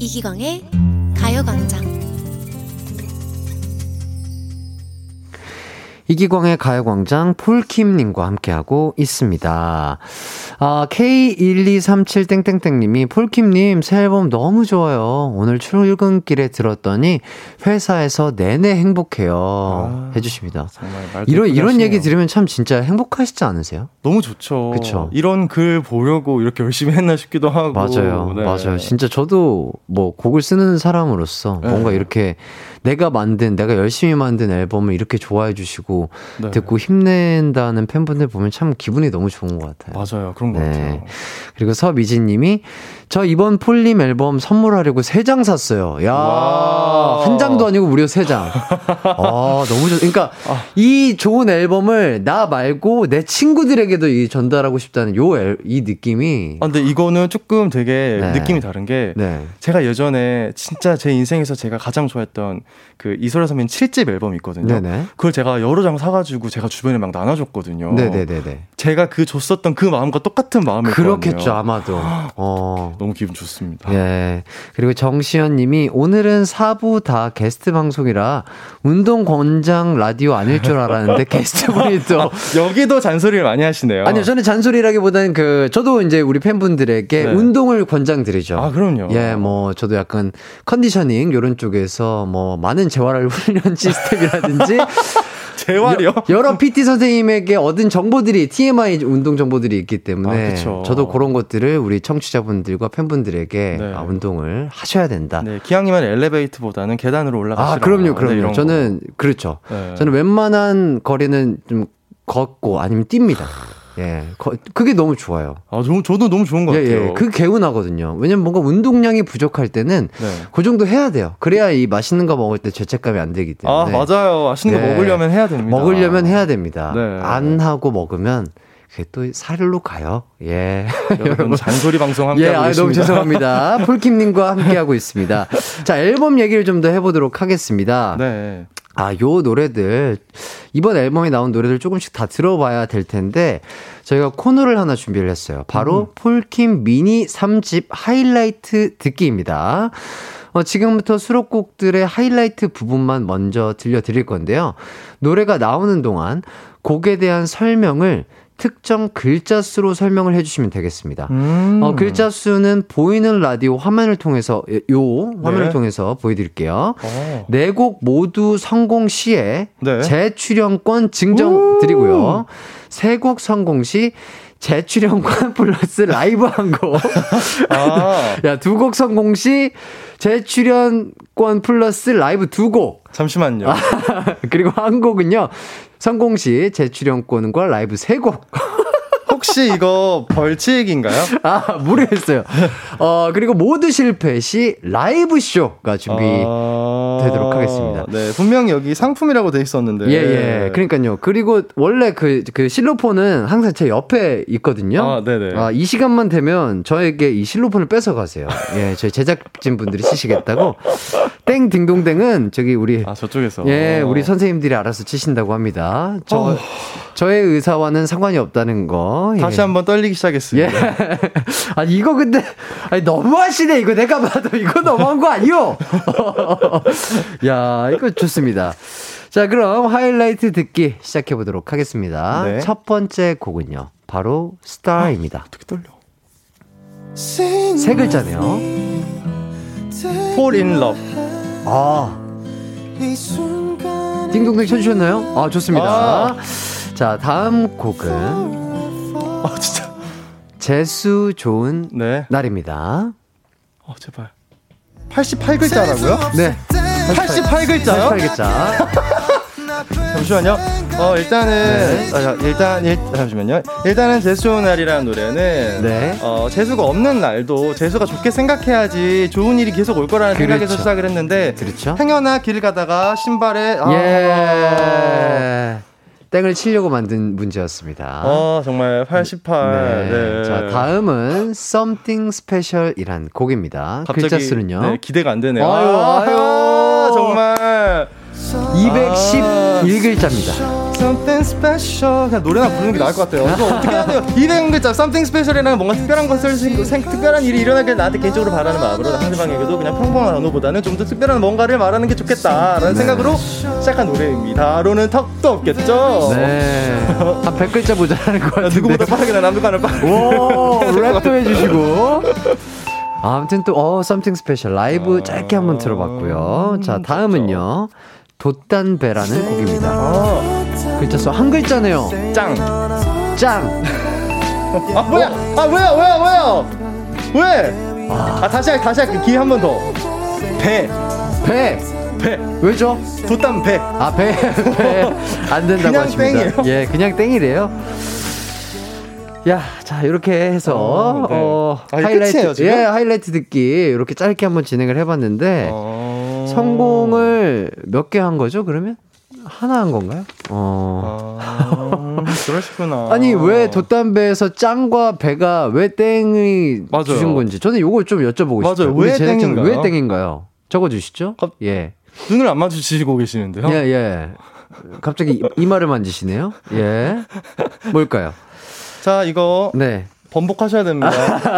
이기광의 가요광장 이기광의 가요광장 폴킴님과 함께하고 있습니다. 아, K1237땡땡땡님이 폴킴님 새 앨범 너무 좋아요. 오늘 출근길에 들었더니 회사에서 내내 행복해요. 아, 해주십니다. 이런, 이런 얘기 들으면 참 진짜 행복하시지 않으세요? 너무 좋죠. 그쵸. 이런 글 보려고 이렇게 열심히 했나 싶기도 하고. 맞아요. 네. 맞아요. 진짜 저도 뭐 곡을 쓰는 사람으로서 네. 뭔가 이렇게 내가 만든, 내가 열심히 만든 앨범을 이렇게 좋아해 주시고 네. 듣고 힘낸다는 팬분들 보면 참 기분이 너무 좋은 것 같아요. 맞아요. 그런 것 네. 같아요. 그리고 서미진 님이 저 이번 폴림 앨범 선물하려고 세장 샀어요. 야, 한 장도 아니고 무려 세 장. <laughs> 아, 너무 좋. 그러니까 아. 이 좋은 앨범을 나 말고 내 친구들에게도 이 전달하고 싶다는 요 이 느낌이. 아, 근데 이거는 조금 되게 네. 느낌이 다른 게 네. 제가 예전에 진짜 제 인생에서 제가 가장 좋아했던 그 이소라 선배님 7집 앨범이 있거든요. 네네. 그걸 제가 여러 장 사 가지고 제가 주변에 막 나눠 줬거든요. 네네네. 제가 그 줬었던 그 마음과 똑같은 마음일 그렇겠죠, 아마도. <gasps> 어. 너무 기분 좋습니다. 예. 그리고 정시현 님이 오늘은 4부 다 게스트 방송이라 운동 권장 라디오 아닐 줄 알았는데 <laughs> 게스트분이 또 아, 여기도 잔소리를 많이 하시네요. 아니요, 저는 잔소리라기보다는 그 저도 이제 우리 팬분들에게 네. 운동을 권장드리죠. 아, 그럼요. 예, 뭐 저도 약간 컨디셔닝 요런 쪽에서 뭐 많은 재활 훈련 <laughs> 시스템이라든지 재활이요? 여 러 <laughs> PT 선생님에게 얻은 정보들이 TMI 운동 정보들이 있기 때문에 아, 저도 그런 것들을 우리 청취자분들과 팬분들에게 네. 아, 운동을 하셔야 된다. 네, 기왕이면 엘리베이터보다는 계단으로 올라가시라. 아, 그럼요, 그럼요. 네, 저는 그렇죠. 네. 저는 웬만한 거리는 좀 걷고 아니면 뜁니다. 예. 그게 너무 좋아요. 아, 저, 저도 너무 좋은 것 예, 같아요. 예. 그 개운하거든요. 왜냐면 뭔가 운동량이 부족할 때는 네. 그 정도 해야 돼요. 그래야 이 맛있는 거 먹을 때 죄책감이 안 들기 때문에. 아, 맞아요. 맛있는 네. 거 먹으려면 해야 됩니다. 먹으려면 해야 됩니다. 네. 안 하고 먹으면 그게 또 살로 가요. 예. <laughs> 여러분 잔소리 방송 함께 예, 하고 아, 너무 죄송합니다. <laughs> 폴킴님과 함께 하고 있습니다. 자, 앨범 얘기를 좀 더 해보도록 하겠습니다. 네. 아, 요 노래들, 이번 앨범에 나온 노래들 조금씩 다 들어봐야 될 텐데, 저희가 코너를 하나 준비를 했어요. 바로 음. 폴킴 미니 3집 하이라이트 듣기입니다. 어, 지금부터 수록곡들의 하이라이트 부분만 먼저 들려드릴 건데요. 노래가 나오는 동안 곡에 대한 설명을 특정 글자 수로 설명을 해주시면 되겠습니다. 음. 어, 글자 수는 보이는 라디오 화면을 통해서 요 화면을 네. 통해서 보여드릴게요. 어. 네곡 모두 성공 시에 네. 재출연권 증정 드리고요. 세 곡 성공 시 재출연권 <laughs> 플러스 라이브 한 곡. <laughs> 아. 야, 두 곡 성공 시 재출연권 플러스 라이브 두 곡. 잠시만요. <laughs> 그리고 한 곡은요. 성공 시 재출연권과 라이브 세 곡. 혹시 이거 벌칙인가요? 아, 모르겠어요. 어, 그리고 모두 실패 시 라이브 쇼가 준비되도록 아... 하겠습니다. 네, 분명히 여기 상품이라고 돼 있었는데. 예, 예. 그러니까요. 그리고 원래 그, 그 실로폰은 항상 제 옆에 있거든요. 아, 네네. 아, 이 시간만 되면 저에게 이 실로폰을 뺏어 가세요. 예, 저희 제작진 분들이 치시겠다고. 땡 딩동댕은 저기 우리 아, 저쪽에서. 예, 우리 선생님들이 알아서 치신다고 합니다. 저 어... 저의 의사와는 상관이 없다는 거. 예. 다시 한번 떨리기 시작했습니다. 예. <laughs> 아니 이거 근데 아니 너무하시네 이거 내가 봐도 이거 너무한 거 아니요? <laughs> 야 이거 좋습니다. 자 그럼 하이라이트 듣기 시작해 보도록 하겠습니다. 네. 첫 번째 곡은요 바로 스타입니다. 아, 어떻게 떨려? 세 글자네요. Fall in Love. 아. 띵동댕 쳐주셨나요? 아 좋습니다. 아. 자, 다음 곡은 아, 진짜 재수 좋은 네. 날입니다. 어, 제발. 88글자라고요? 네. 88글자요? 88글자. <laughs> 잠시만요. 어, 일단은, 네. 어, 일단, 일, 잠시만요. 일단은 재수 좋은 날이라는 노래는, 네. 어, 재수가 없는 날도 재수가 좋게 생각해야지 좋은 일이 계속 올 거라는 그렇죠. 생각에서 시작을 했는데, 그렇죠. 행여나 길 가다가 신발에, 아, 예. 땡을 치려고 만든 문제였습니다. 어, 정말 88. 네. 네. 자, 다음은 Something Special이란 곡입니다. 갑자기, 글자 수는요? 네, 기대가 안 되네요. 아유, 아유, 정말. 211글자입니다. Something special 그냥 노래나 부르는 게 나을 것 같아요. 이거 어떻게 해야 돼요? 200글자 Something special이라는 뭔가 특별한 것을 생, 특별한 일이 일어나길 나한테 개인적으로 바라는 마음으로 상대방에게도 그냥 평범한 언어보다는 좀 더 특별한 뭔가를 말하는 게 좋겠다라는 네. 생각으로 시작한 노래입니다. 로는 턱도 없겠죠? 네. 한 100글자 모자라는 것 같은데. 누구보다 빠르게 나 남들과는 빠르게. 오, 랩도 해주시고. 아무튼 또, 어, Something Special 라이브 짧게 한번 들어봤고요. 자, 다음은요. 돛단배라는 곡입니다. 아, 글자 수 한 글자네요. 짱. 짱. 아 뭐야? 아 뭐야 뭐야 뭐야? 왜? 아, 아 다시 할 다시 할게 기회 한 번 더. 배. 배. 배. 왜죠? 돛단 배. 아 배. <laughs> 배. 안 된다고 그냥 하십니다. 땡이에요? 예, 그냥 땡이래요. 야, 자 이렇게 해서 어, 네. 어 아, 하이라이트 예 하이라이트 듣기 이렇게 짧게 한번 진행을 해봤는데 어... 성공을 몇 개 한 거죠? 그러면 하나 한 건가요? 어. 아, <laughs> 그러시구나. 아니, 왜 돛담배에서 짱과 배가 왜 땡이 맞아요. 주신 건지. 저는 요걸 좀 여쭤보고 맞아요. 싶어요. 왜 땡인가요? 왜 땡인가요? 적어 주시죠. 예. 눈을 안 마주치시고 계시는데요? 예, 예. 갑자기 이마를 만지시네요. 예. 뭘까요? 자, 이거 네. 번복하셔야 됩니다.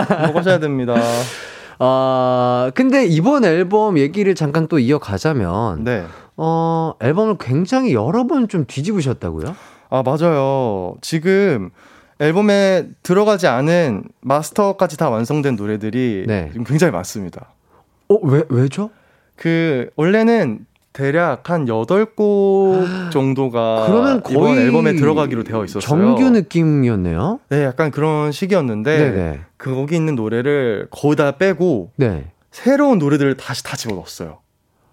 번복하셔야 됩니다. <laughs> 아, 근데 이번 앨범 얘기를 잠깐 또 이어가자면 네. 어, 앨범을 굉장히 여러 번 좀 뒤집으셨다고요? 아, 맞아요. 지금 앨범에 들어가지 않은 마스터까지 다 완성된 노래들이 네. 굉장히 많습니다. 어, 왜, 왜죠? 그, 원래는 대략 한 8곡 <gasps> 정도가 그러면 거의 이번 앨범에 들어가기로 되어 있었어요. 정규 느낌이었네요. 네, 약간 그런 시기였는데 네네. 그 거기 있는 노래를 거의 다 빼고 네. 새로운 노래들을 다시 다 집어넣었어요.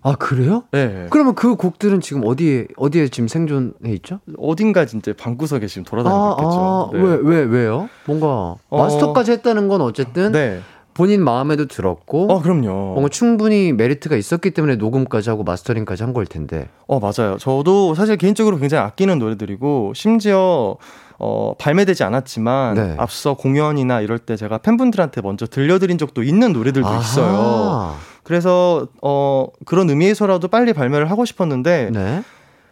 아 그래요? 네. 그러면 그 곡들은 지금 어디에 어디에 지금 생존해 있죠? 어딘가 진짜 방구석에 지금 돌아다니고 아, 있겠죠. 아, 네. 왜, 왜, 왜요? 뭔가 어... 마스터까지 했다는 건 어쨌든 네. 본인 마음에도 들었고. 어, 그럼요. 뭔가 충분히 메리트가 있었기 때문에 녹음까지 하고 마스터링까지 한 걸 텐데. 어, 맞아요. 저도 사실 개인적으로 굉장히 아끼는 노래들이고, 심지어, 어, 발매되지 않았지만, 네. 앞서 공연이나 이럴 때 제가 팬분들한테 먼저 들려드린 적도 있는 노래들도 아하. 있어요. 그래서, 어, 그런 의미에서라도 빨리 발매를 하고 싶었는데, 네.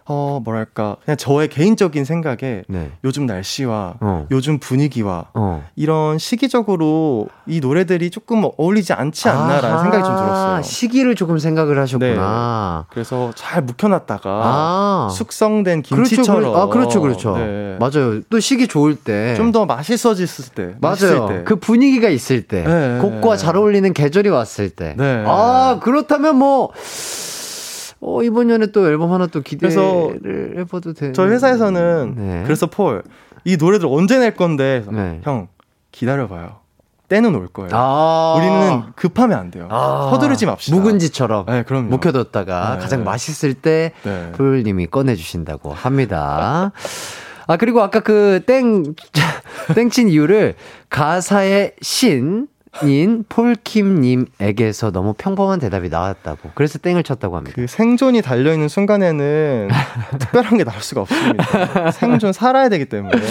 어, 뭐랄까, 그냥 저의 개인적인 생각에 네. 요즘 날씨와 어. 요즘 분위기와 어. 이런 시기적으로 이 노래들이 조금 어울리지 않지 않나라는 아하, 생각이 좀 들었어요. 시기를 조금 생각을 하셨구나. 네. 그래서 잘 묵혀놨다가 아. 숙성된 김치처럼. 그렇죠, 아, 그렇죠, 그렇죠. 네. 맞아요. 또 시기 좋을 때. 좀 더 맛있어졌을 때. 맞아요. 때. 그 분위기가 있을 때. 네. 곡과 잘 어울리는 계절이 왔을 때. 네. 아, 그렇다면 뭐. 어, 이번 년에 또 앨범 하나 또 기대를 해봐도 돼. 저희 회사에서는 네. 그래서 폴, 이 노래들 언제 낼 건데? 네. 형, 기다려봐요. 때는 올 거예요. 아~ 우리는 급하면 안 돼요. 아~ 서두르지 맙시다. 묵은지처럼 네, 그럼요. 묵혀뒀다가 네. 가장 맛있을 때 네. 폴님이 꺼내주신다고 합니다. 아 그리고 아까 그 땡 <laughs> 땡친 이유를 가사의 신 인 폴킴님에게서 너무 평범한 대답이 나왔다고. 그래서 땡을 쳤다고 합니다. 그 생존이 달려있는 순간에는 <laughs> 특별한 게 나올 수가 없습니다. 생존 살아야 되기 때문에.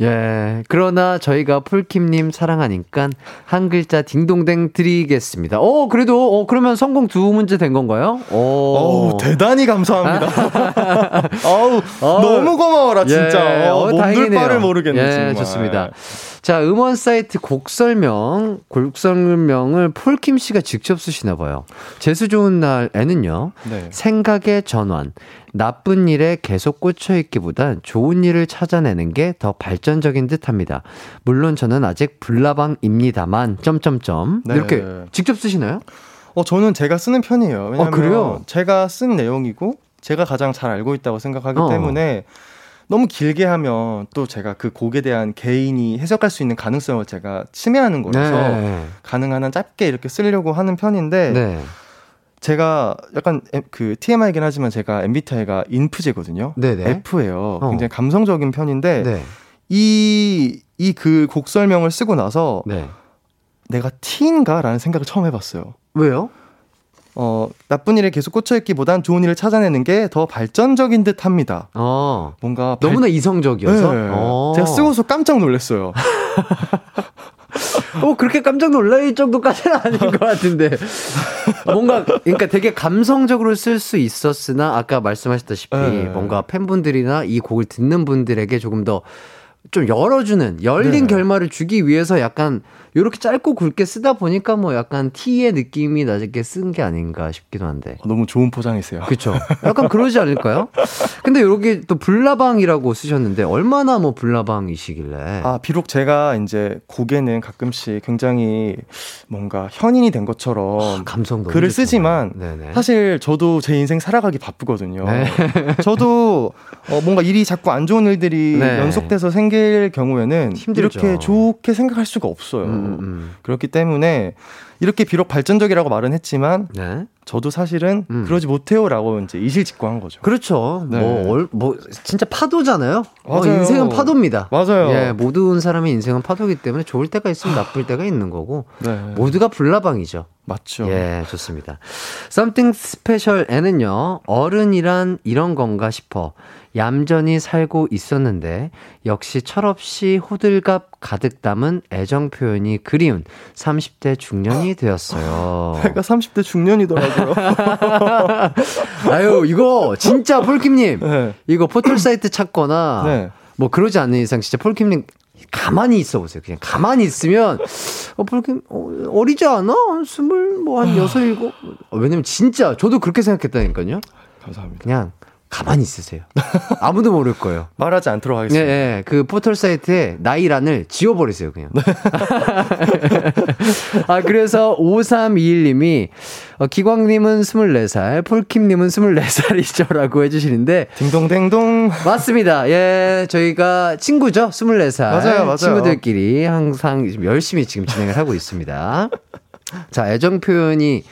예. 그러나 저희가 폴킴님 사랑하니까 한 글자 딩동댕 드리겠습니다. 어, 그래도, 어, 그러면 성공 두 문제 된 건가요? 오. 어 대단히 감사합니다. <laughs> 어우, 너무 고마워라, 진짜. 예, 어, 몸둘 바를 모르겠네, 예, 정말. 좋습니다. 자, 음원 사이트 곡 설명, 곡 설명을 폴킴 씨가 직접 쓰시나 봐요. 재수 좋은 날에는요. 네. 생각의 전환, 나쁜 일에 계속 꽂혀 있기보단 좋은 일을 찾아내는 게 더 발전적인 듯합니다. 물론 저는 아직 불나방입니다만 점점점 네. 이렇게 직접 쓰시나요? 어 저는 제가 쓰는 편이에요. 왜냐면 어, 그래요? 제가 쓴 내용이고 제가 가장 잘 알고 있다고 생각하기 어. 때문에 너무 길게 하면 또 제가 그 곡에 대한 개인이 해석할 수 있는 가능성을 제가 침해하는 거라서 네. 가능한 한 짧게 이렇게 쓰려고 하는 편인데 네. 제가 약간 그 TMI이긴 하지만 제가 MBTI가 인프제거든요. 네네. F예요. 어. 굉장히 감성적인 편인데 네. 이이 그 곡 설명을 쓰고 나서 네. 내가 T인가라는 생각을 처음 해봤어요. 왜요? 어, 나쁜 일에 계속 꽂혀있기보단 좋은 일을 찾아내는 게 더 발전적인 듯 합니다. 어. 뭔가. 발... 너무나 이성적이어서? 네. 어. 제가 쓰고서 깜짝 놀랐어요. <laughs> 어, 그렇게 깜짝 놀랄 정도까지는 아닌 것 같은데. 뭔가, 그러니까 되게 감성적으로 쓸 수 있었으나, 아까 말씀하셨다시피, 네. 뭔가 팬분들이나 이 곡을 듣는 분들에게 조금 더 좀 열어주는, 열린 네. 결말을 주기 위해서 약간 이렇게 짧고 굵게 쓰다 보니까 뭐 약간 T의 느낌이 나게 쓴 게 아닌가 싶기도 한데. 어, 너무 좋은 포장이세요. 그렇죠. 약간 그러지 않을까요? 근데 여기 또 불나방이라고 쓰셨는데 얼마나 뭐 불나방이시길래? 아 비록 제가 이제 곡에는 가끔씩 굉장히 뭔가 현인이 된 것처럼 아, 감성 글을 쓰지만. 사실 저도 제 인생 살아가기 바쁘거든요. 네. 저도 어, 뭔가 일이 자꾸 안 좋은 일들이 네. 연속돼서 생길 경우에는 힘들죠. 이렇게 좋게 생각할 수가 없어요. 음. 음, 음. 그렇기 때문에 이렇게 비록 발전적이라고 말은 했지만 네. 저도 사실은 음. 그러지 못해요라고 이제 이실직고한 거죠. 그렇죠. 네. 뭐, 뭐 진짜 파도잖아요. 어, 인생은 파도입니다. 맞아요. 예, 모든 사람의 인생은 파도기 때문에 좋을 때가 있으면 나쁠 때가 있는 거고 네. 모두가 불나방이죠. 맞죠. 예, 좋습니다. Something Special에는요 어른이란 이런 건가 싶어 얌전히 살고 있었는데 역시 철없이 호들갑 가득 담은 애정 표현이 그리운 30대 중년이 되었어요. <laughs> 제가 30대 중년이더라고 요. <laughs> 아유, 이거 진짜 폴킴님. 네. 이거 포털 사이트 찾거나 네. 뭐 그러지 않는 이상 진짜 폴킴님 가만히 있어 보세요. 그냥 가만히 있으면 어 폴킴 어, 어리지 않아? 스물 뭐 한 여섯 일곱. 어, 왜냐면 진짜 저도 그렇게 생각했다니까요. 감사합니다. 그냥 가만히 있으세요. 아무도 모를 거예요. <laughs> 말하지 않도록 하겠습니다. 네, 네. 그 포털 사이트에 나이란을 지워버리세요, 그냥. 네. <laughs> 아, 그래서 5321님이, 어, 기광님은 24살, 폴킴님은 24살이죠. 라고 해주시는데. 딩동댕동. 맞습니다. 예, 저희가 친구죠. 24살. 맞아요, 맞아요. 친구들끼리 항상 열심히 지금 진행을 하고 있습니다. 자, 애정 표현이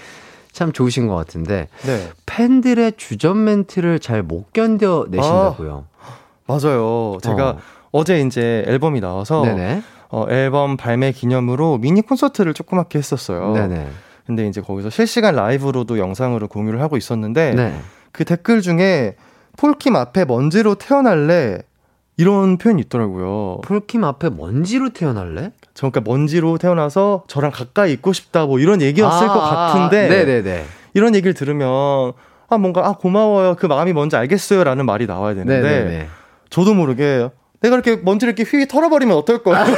참 좋으신 것 같은데 네. 팬들의 주전 멘트를 잘 못 견뎌 내신다고요. 아, 맞아요. 제가 어. 제 이제 앨범이 나와서 네네. 어, 앨범 발매 기념으로 미니 콘서트를 조그맣게 했었어요. 네네. 근데 이제 거기서 실시간 라이브로도 영상으로 공유를 하고 있었는데 네. 그 댓글 중에 폴킴 앞에 먼지로 태어날래 이런 표현이 있더라고요. 폴킴 앞에 먼지로 태어날래? 저 그러니까 먼지로 태어나서 저랑 가까이 있고 싶다 뭐 이런 얘기였을 아, 것 같은데 네네네. 이런 얘기를 들으면 아 뭔가 아 고마워요 그 마음이 뭔지 알겠어요라는 말이 나와야 되는데 네네네. 저도 모르게 내가 이렇게 먼지를 이렇게 휘휘 털어버리면 어떨 거야? <laughs>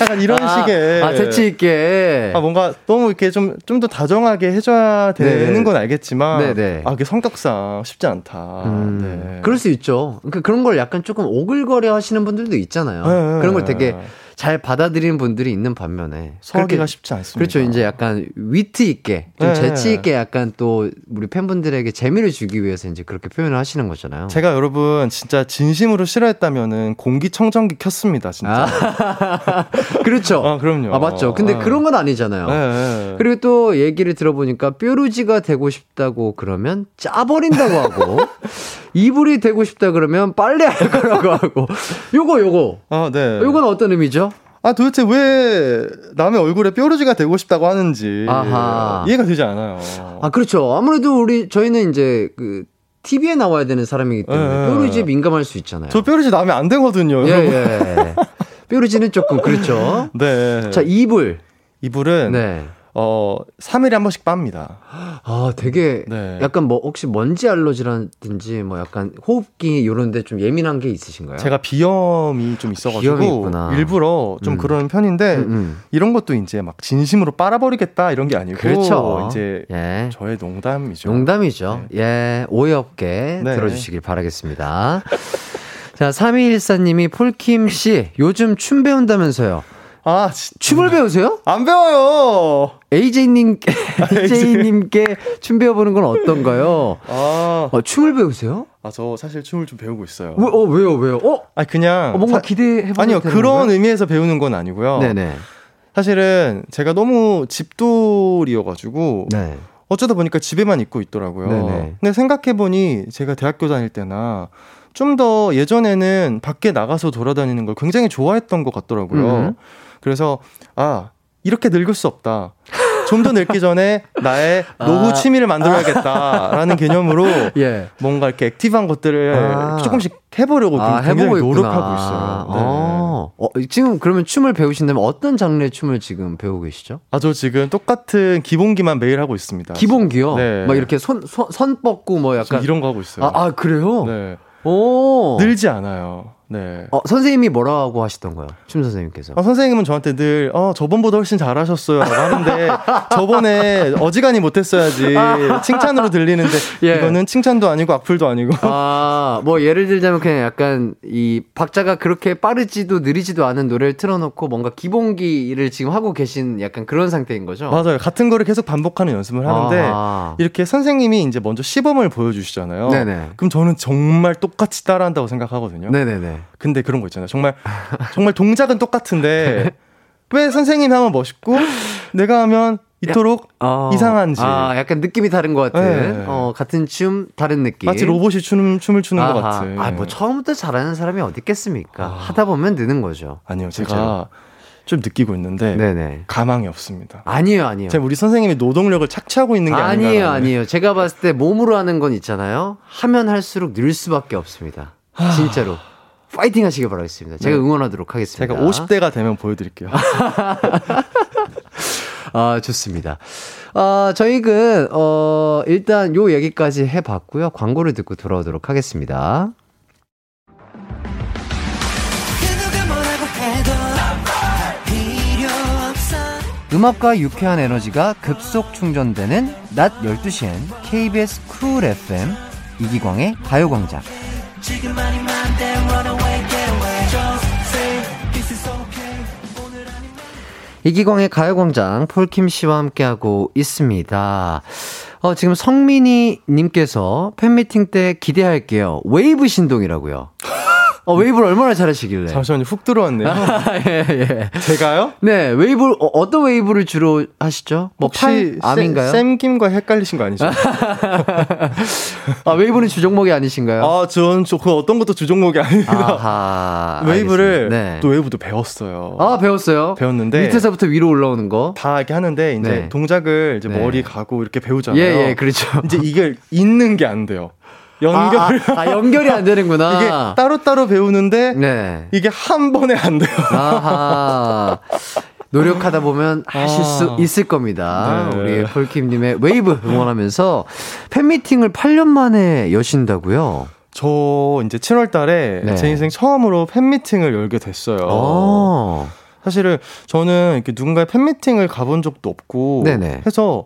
약간 이런 아, 식의. 아, 재치 있게. 아, 뭔가 너무 이렇게 좀, 좀 더 다정하게 해줘야 되는 네. 건 알겠지만. 네네. 아, 그게 성격상 쉽지 않다. 음, 네. 그럴 수 있죠. 그러니까 그런 걸 약간 조금 오글거려 하시는 분들도 있잖아요. 네. 그런 걸 되게 잘 받아들이는 분들이 있는 반면에 서기가 쉽지 않습니다. 그렇죠. 이제 약간 위트 있게 좀 네. 재치 있게 약간 또 우리 팬분들에게 재미를 주기 위해서 이제 그렇게 표현을 하시는 거잖아요. 제가 여러분 진짜 진심으로 싫어했다면은 공기청정기 켰습니다, 진짜. 아. <laughs> 그렇죠. 아, 그럼요. 아, 맞죠. 근데 네. 그런 건 아니잖아요. 네. 그리고 또 얘기를 들어보니까 뾰루지가 되고 싶다고 그러면 짜버린다고 하고 <laughs> 이불이 되고 싶다 그러면 빨래 할 거라고 <laughs> 하고 요거 요거. 아, 네. 요건 어떤 의미죠? 아 도대체 왜 남의 얼굴에 뾰루지가 되고 싶다고 하는지 아하. 이해가 되지 않아요. 아 그렇죠. 아무래도 우리 저희는 이제 그 TV에 나와야 되는 사람이기 때문에 예. 뾰루지에 민감할 수 있잖아요. 저 뾰루지 나면 안 되거든요. 예, 예. <laughs> 뾰루지는 조금 그렇죠. 네. 자 이불. 이불은 네. 어, 3일에 한 번씩 빱니다. 아, 되게 네. 약간 뭐 혹시 먼지 알러지라든지 뭐 약간 호흡기 요런 데 좀 예민한 게 있으신가요? 제가 비염이 좀 있어 가지고 일부러 좀 음. 그런 편인데 음, 음. 이런 것도 이제 막 진심으로 빨아버리겠다 이런 게 아니고 그렇죠. 이제 예. 저의 농담이죠. 농담이죠. 네. 예. 오해 없게 네. 들어 주시길 바라겠습니다. <laughs> 자, 3214님이 폴킴 씨 요즘 춤 배운다면서요. 아, 진짜. 춤을 배우세요? 안 배워요. AJ님, AJ님께 <laughs> 춤 배워보는 건 어떤가요? 아. 어, 춤을 배우세요? 아, 저 사실 춤을 좀 배우고 있어요. 왜, 어, 왜요, 왜요? 어? 아, 그냥. 어, 뭔가 기대해보는 아니요, 그런 건가요? 의미에서 배우는 건 아니고요. 네네. 사실은 제가 너무 집돌이어가지고. 네. 어쩌다 보니까 집에만 있고 있더라고요. 네네. 근데 생각해보니 제가 대학교 다닐 때나 좀 더 예전에는 밖에 나가서 돌아다니는 걸 굉장히 좋아했던 것 같더라고요. 음. 그래서 아 이렇게 늙을 수 없다. 좀 더 늙기 전에 나의 노후 아. 취미를 만들어야겠다라는 개념으로 <laughs> 예. 뭔가 이렇게 active한 것들을 아. 조금씩 해보려고 아, 굉장히 노력하고 있어요. 네. 어. 어, 지금 그러면 춤을 배우신다면 어떤 장르의 춤을 지금 배우고 계시죠? 아, 저 지금 똑같은 기본기만 매일 하고 있습니다. 기본기요? 네. 막 이렇게 손, 손, 선 뻗고 뭐 약간. 이런 거 하고 있어요. 아, 아 그래요? 네. 오. 늘지 않아요. 네. 어, 선생님이 뭐라고 하시던가요? 춤 선생님께서. 어, 선생님은 저한테 늘, 어, 저번보다 훨씬 잘하셨어요. 라고 하는데, <laughs> 저번에 어지간히 못했어야지. 칭찬으로 들리는데, <laughs> 예. 이거는 칭찬도 아니고 악플도 아니고. 아, 뭐 예를 들자면 그냥 약간 이 박자가 그렇게 빠르지도 느리지도 않은 노래를 틀어놓고 뭔가 기본기를 지금 하고 계신 약간 그런 상태인 거죠? 맞아요. 같은 거를 계속 반복하는 연습을 하는데, 아. 이렇게 선생님이 이제 먼저 시범을 보여주시잖아요. 네네. 그럼 저는 정말 똑같이 따라한다고 생각하거든요. 네네네. 근데 그런 거 있잖아요. 정말 정말 동작은 똑같은데 <laughs> 왜 선생님이 하면 멋있고 내가 하면 이토록 어, 이상한지. 아, 약간 느낌이 다른 것 같은. 네. 어, 같은 춤, 다른 느낌. 마치 로봇이 추는, 춤을 추는 아하. 것 같은. 아, 뭐 처음부터 잘하는 사람이 어디 있겠습니까? 아. 하다 보면 느는 거죠. 아니요, 제가 진짜로. 좀 느끼고 있는데 네네. 가망이 없습니다. 아니에요, 아니에요. 제가 우리 선생님이 노동력을 착취하고 있는 게 아니에요, 아니에요. 제가 봤을 때 몸으로 하는 건 있잖아요. 하면 할수록 늘 수밖에 없습니다. 진짜로. 파이팅 하시길 바라겠습니다. 제가 네. 응원하도록 하겠습니다. 제가 50대가 되면 보여드릴게요. <laughs> 아, 좋습니다. 아, 저희는, 어, 일단 요 얘기까지 해봤고요. 광고를 듣고 돌아오도록 하겠습니다. 음악과 유쾌한 에너지가 급속 충전되는 낮 12시엔 KBS 쿨 FM 이기광의 가요광장. 이기광의 가요광장 폴킴 씨와 함께하고 있습니다. 어, 지금 성민이 님께서 팬미팅 때 기대할게요. 웨이브 신동이라고요. 어, 웨이브를 얼마나 잘하시길래? 잠시만요, 훅 들어왔네요. <laughs> 예, 예. 제가요? 네, 웨이브, 어, 떤 웨이브를 주로 하시죠? 뭐, 팔, arm인가요? 샘김과 헷갈리신 거 아니죠? <laughs> 아, 웨이브는 주종목이 아니신가요? 아, 전, 저, 그 어떤 것도 주종목이 아닙니다. 아하, 웨이브를, 네. 또 웨이브도 배웠어요. 아, 배웠어요? 배웠는데. 밑에서부터 위로 올라오는 거? 다 이렇게 하는데, 이제 네. 동작을 이제 네. 머리 가고 이렇게 배우잖아요. 예, 예, 그렇죠. 이제 이게 있는 게 안 돼요. 연결 아, 아, 아, 연결이 안 되는구나. 이게 따로 따로 배우는데 네. 이게 한 번에 안 돼요. 아하. 노력하다 보면 하실 수 아. 있을 겁니다. 네. 우리 폴킴님의 웨이브 응원하면서 팬미팅을 8년 만에 여신다고요? 저 이제 7월 달에 네. 제 인생 처음으로 팬미팅을 열게 됐어요. 아. 사실은 저는 이렇게 누군가의 팬미팅을 가본 적도 없고 네네. 해서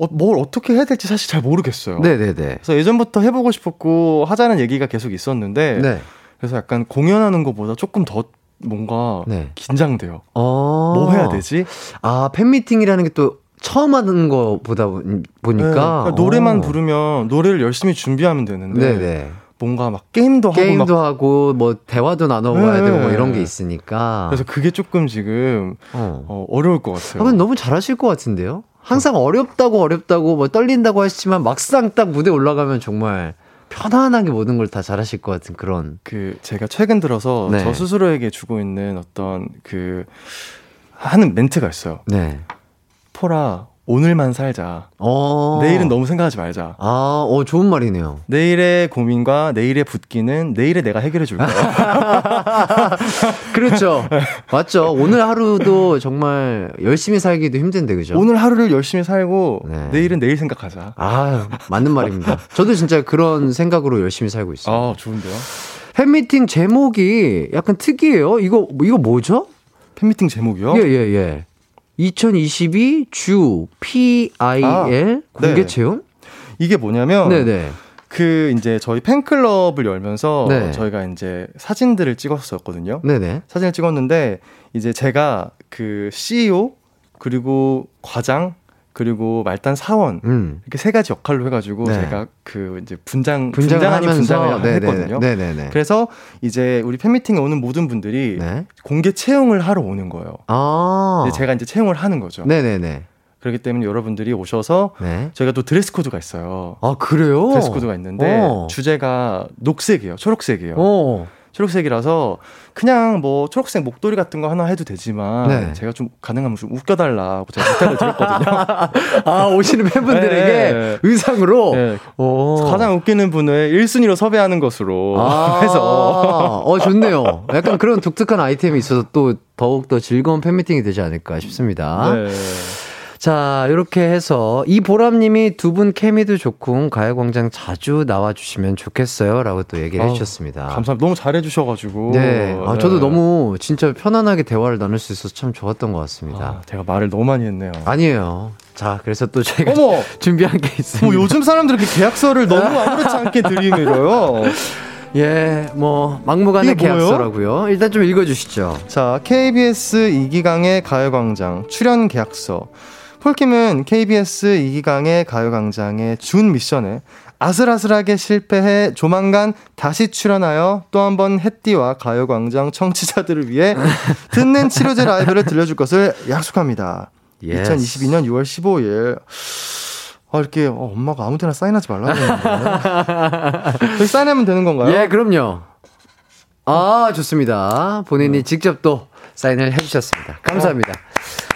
어, 뭘 어떻게 해야 될지 사실 잘 모르겠어요. 네네네. 그래서 예전부터 해보고 싶었고 하자는 얘기가 계속 있었는데 네. 그래서 약간 공연하는 것보다 조금 더 뭔가 네. 긴장돼요. 어~ 뭐 해야 되지? 아 팬미팅이라는 게 또 처음 하는 거보다 보니까 네, 그러니까 노래만 어. 부르면 노래를 열심히 준비하면 되는데 네네. 뭔가 막 게임도, 게임도 하고, 하고 뭐 대화도 나눠봐야 네. 되고 뭐 이런 게 있으니까 그래서 그게 조금 지금 어. 어 어려울 것 같아요. 아, 너무 잘하실 것 같은데요? 항상 어렵다고 어렵다고 뭐 떨린다고 하시지만 막상 딱 무대 올라가면 정말 편안하게 모든 걸 다 잘하실 것 같은 그런. 그 제가 최근 들어서 네. 저 스스로에게 주고 있는 어떤 그 하는 멘트가 있어요. 네. 포라 오늘만 살자. 어. 내일은 너무 생각하지 말자. 아, 어, 좋은 말이네요. 내일의 고민과 내일의 붓기는 내일에 내가 해결해 줄 거야. <laughs> 그렇죠. 맞죠. 오늘 하루도 정말 열심히 살기도 힘든데, 그죠? 오늘 하루를 열심히 살고 네. 내일은 내일 생각하자. 아, 맞는 말입니다. 저도 진짜 그런 생각으로 열심히 살고 있어요. 아, 좋은데요? 팬미팅 제목이 약간 특이해요. 이거, 이거 뭐죠? 팬미팅 제목이요? 예, 예, 예. 2022 주 PIL 아, 공개 네. 체험? 이게 뭐냐면 네네. 그 이제 저희 팬클럽을 열면서 네. 저희가 이제 사진들을 찍었었거든요. 네네. 사진을 찍었는데 이제 제가 그 CEO 그리고 과장 그리고 말단 사원 음. 이렇게 세 가지 역할로 해가지고 네. 제가 그 이제 분장 분장 아닌 분장을 네네네. 했거든요. 네네네. 그래서 이제 우리 팬미팅에 오는 모든 분들이 네. 공개 채용을 하러 오는 거예요. 아. 제가 이제 채용을 하는 거죠. 네네네. 그렇기 때문에 여러분들이 오셔서 네. 저희가 또 드레스 코드가 있어요. 아 그래요? 드레스 코드가 있는데 오. 어. 주제가 녹색이에요, 초록색이에요. 오. 어. 초록색이라서 그냥 뭐 초록색 목도리 같은 거 하나 해도 되지만 네. 제가 좀 가능하면 좀 웃겨달라고 제가 부탁을 드렸거든요. <laughs> 아 오시는 팬분들에게 네. 의상으로 네. 가장 웃기는 분을 1순위로 섭외하는 것으로 아~ <laughs> 해서 어 좋네요. 약간 그런 독특한 아이템이 있어서 또 더욱 더 즐거운 팬미팅이 되지 않을까 싶습니다. 네. 자, 이렇게 해서 이 보람님이 두 분 케미도 좋고 가요광장 자주 나와주시면 좋겠어요. 라고 또 얘기를 아, 해주셨습니다. 감사합니다. 너무 잘해주셔가지고. 네. 아, 저도 네. 너무 진짜 편안하게 대화를 나눌 수 있어서 참 좋았던 것 같습니다. 아, 제가 말을 너무 많이 했네요. 아니에요. 자, 그래서 또 저희가 어머! <laughs> 준비한 게 있습니다. 뭐 요즘 사람들 이렇게 계약서를 너무 아무렇지 않게 드리밀어요. <laughs> 예, 뭐 막무가내 계약서라고요. 일단 좀 읽어주시죠. 자, KBS 이기강의 가요광장 출연 계약서. 폴킴은 KBS 이기강의 가요광장의 준 미션에 아슬아슬하게 실패해 조만간 다시 출연하여 또 한 번 햇띠와 가요광장 청취자들을 위해 <laughs> 듣는 치료제 라이브를 들려줄 것을 약속합니다. Yes. 2022년 6월 15일. 아, 이렇게, 어, 엄마가 아무 데나 사인하지 말라고 했는데. 사인하면 되는 건가요? 예, 그럼요. 아, 좋습니다. 본인이 네. 직접 또 사인을 해주셨습니다. 감사합니다. 어.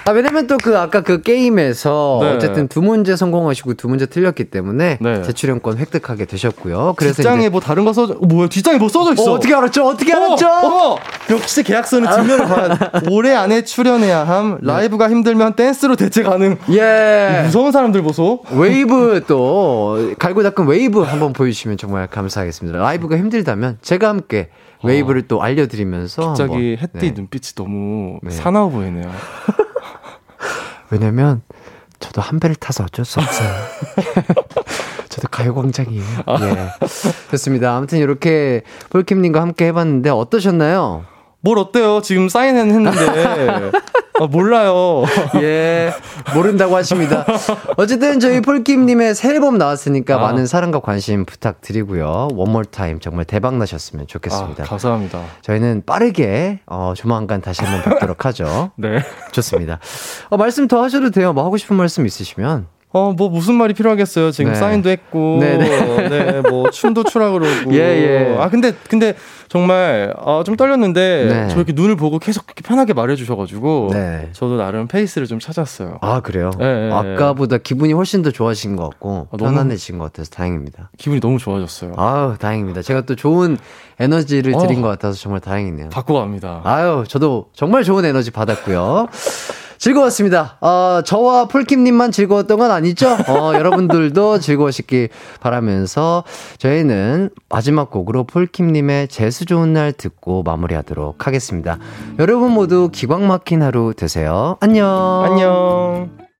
아, 왜냐면 또 그 아까 그 게임에서 네. 어쨌든 두 문제 성공하시고 두 문제 틀렸기 때문에 네. 재출연권 획득하게 되셨고요. 그래서 뒷장에 뭐 다른 거 써져, 어, 뭐야, 뒷장에 뭐 써져 있어. 어, 떻게 알았죠? 어떻게 어, 알았죠? 어, 역시 계약서는 뒷면을 봐야 <laughs> 올해 안에 출연해야 함. 네. 라이브가 힘들면 댄스로 대체 가능. 예. 무서운 사람들 보소. 웨이브 또, 갈고 닦은 웨이브 한번 보여주시면 정말 감사하겠습니다. 라이브가 힘들다면 제가 함께 웨이브를 또 알려드리면서. 갑자기 햇띠 네. 눈빛이 너무 네. 사나워 보이네요. 왜냐면 저도 한 배를 타서 어쩔 수 없어요. <laughs> 저도 가요광장이에요. 예. 좋습니다. 아무튼 이렇게 폴킴님과 함께 해봤는데 어떠셨나요? 뭘 어때요? 지금 사인은 했는데 <laughs> 아, 몰라요. 예, 모른다고 하십니다. 어쨌든 저희 폴킴님의 새 앨범 나왔으니까 아. 많은 사랑과 관심 부탁드리고요. one more time 정말 대박 나셨으면 좋겠습니다. 아, 감사합니다. 저희는 빠르게 어, 조만간 다시 한번 뵙도록 하죠. <laughs> 네. 좋습니다. 어, 말씀 더 하셔도 돼요. 뭐 하고 싶은 말씀 있으시면. 어, 뭐 무슨 말이 필요하겠어요. 지금 네. 사인도 했고, 네, 네. 네, 뭐 춤도 추라 그러고. <laughs> 예, 예. 아 근데 근데 정말 어, 좀 떨렸는데 네. 저렇게 눈을 보고 계속 그렇게 편하게 말해주셔가지고 네. 저도 나름 페이스를 좀 찾았어요. 아 그래요? 네, 아까보다 기분이 훨씬 더 좋아진 것 같고 아, 편안해진 것 같아서 다행입니다. 기분이 너무 좋아졌어요. 아유 다행입니다. 제가 또 좋은 에너지를 드린 어, 것 같아서 정말 다행이네요. 바꿔 갑니다. 아유 저도 정말 좋은 에너지 받았고요. 즐거웠습니다. 어, 저와 폴킴님만 즐거웠던 건 아니죠? 어, <laughs> 여러분들도 즐거우시길 바라면서 저희는 마지막 곡으로 폴킴님의 재수 좋은 날 듣고 마무리하도록 하겠습니다. 여러분 모두 기광 막힌 하루 되세요. 안녕. 안녕.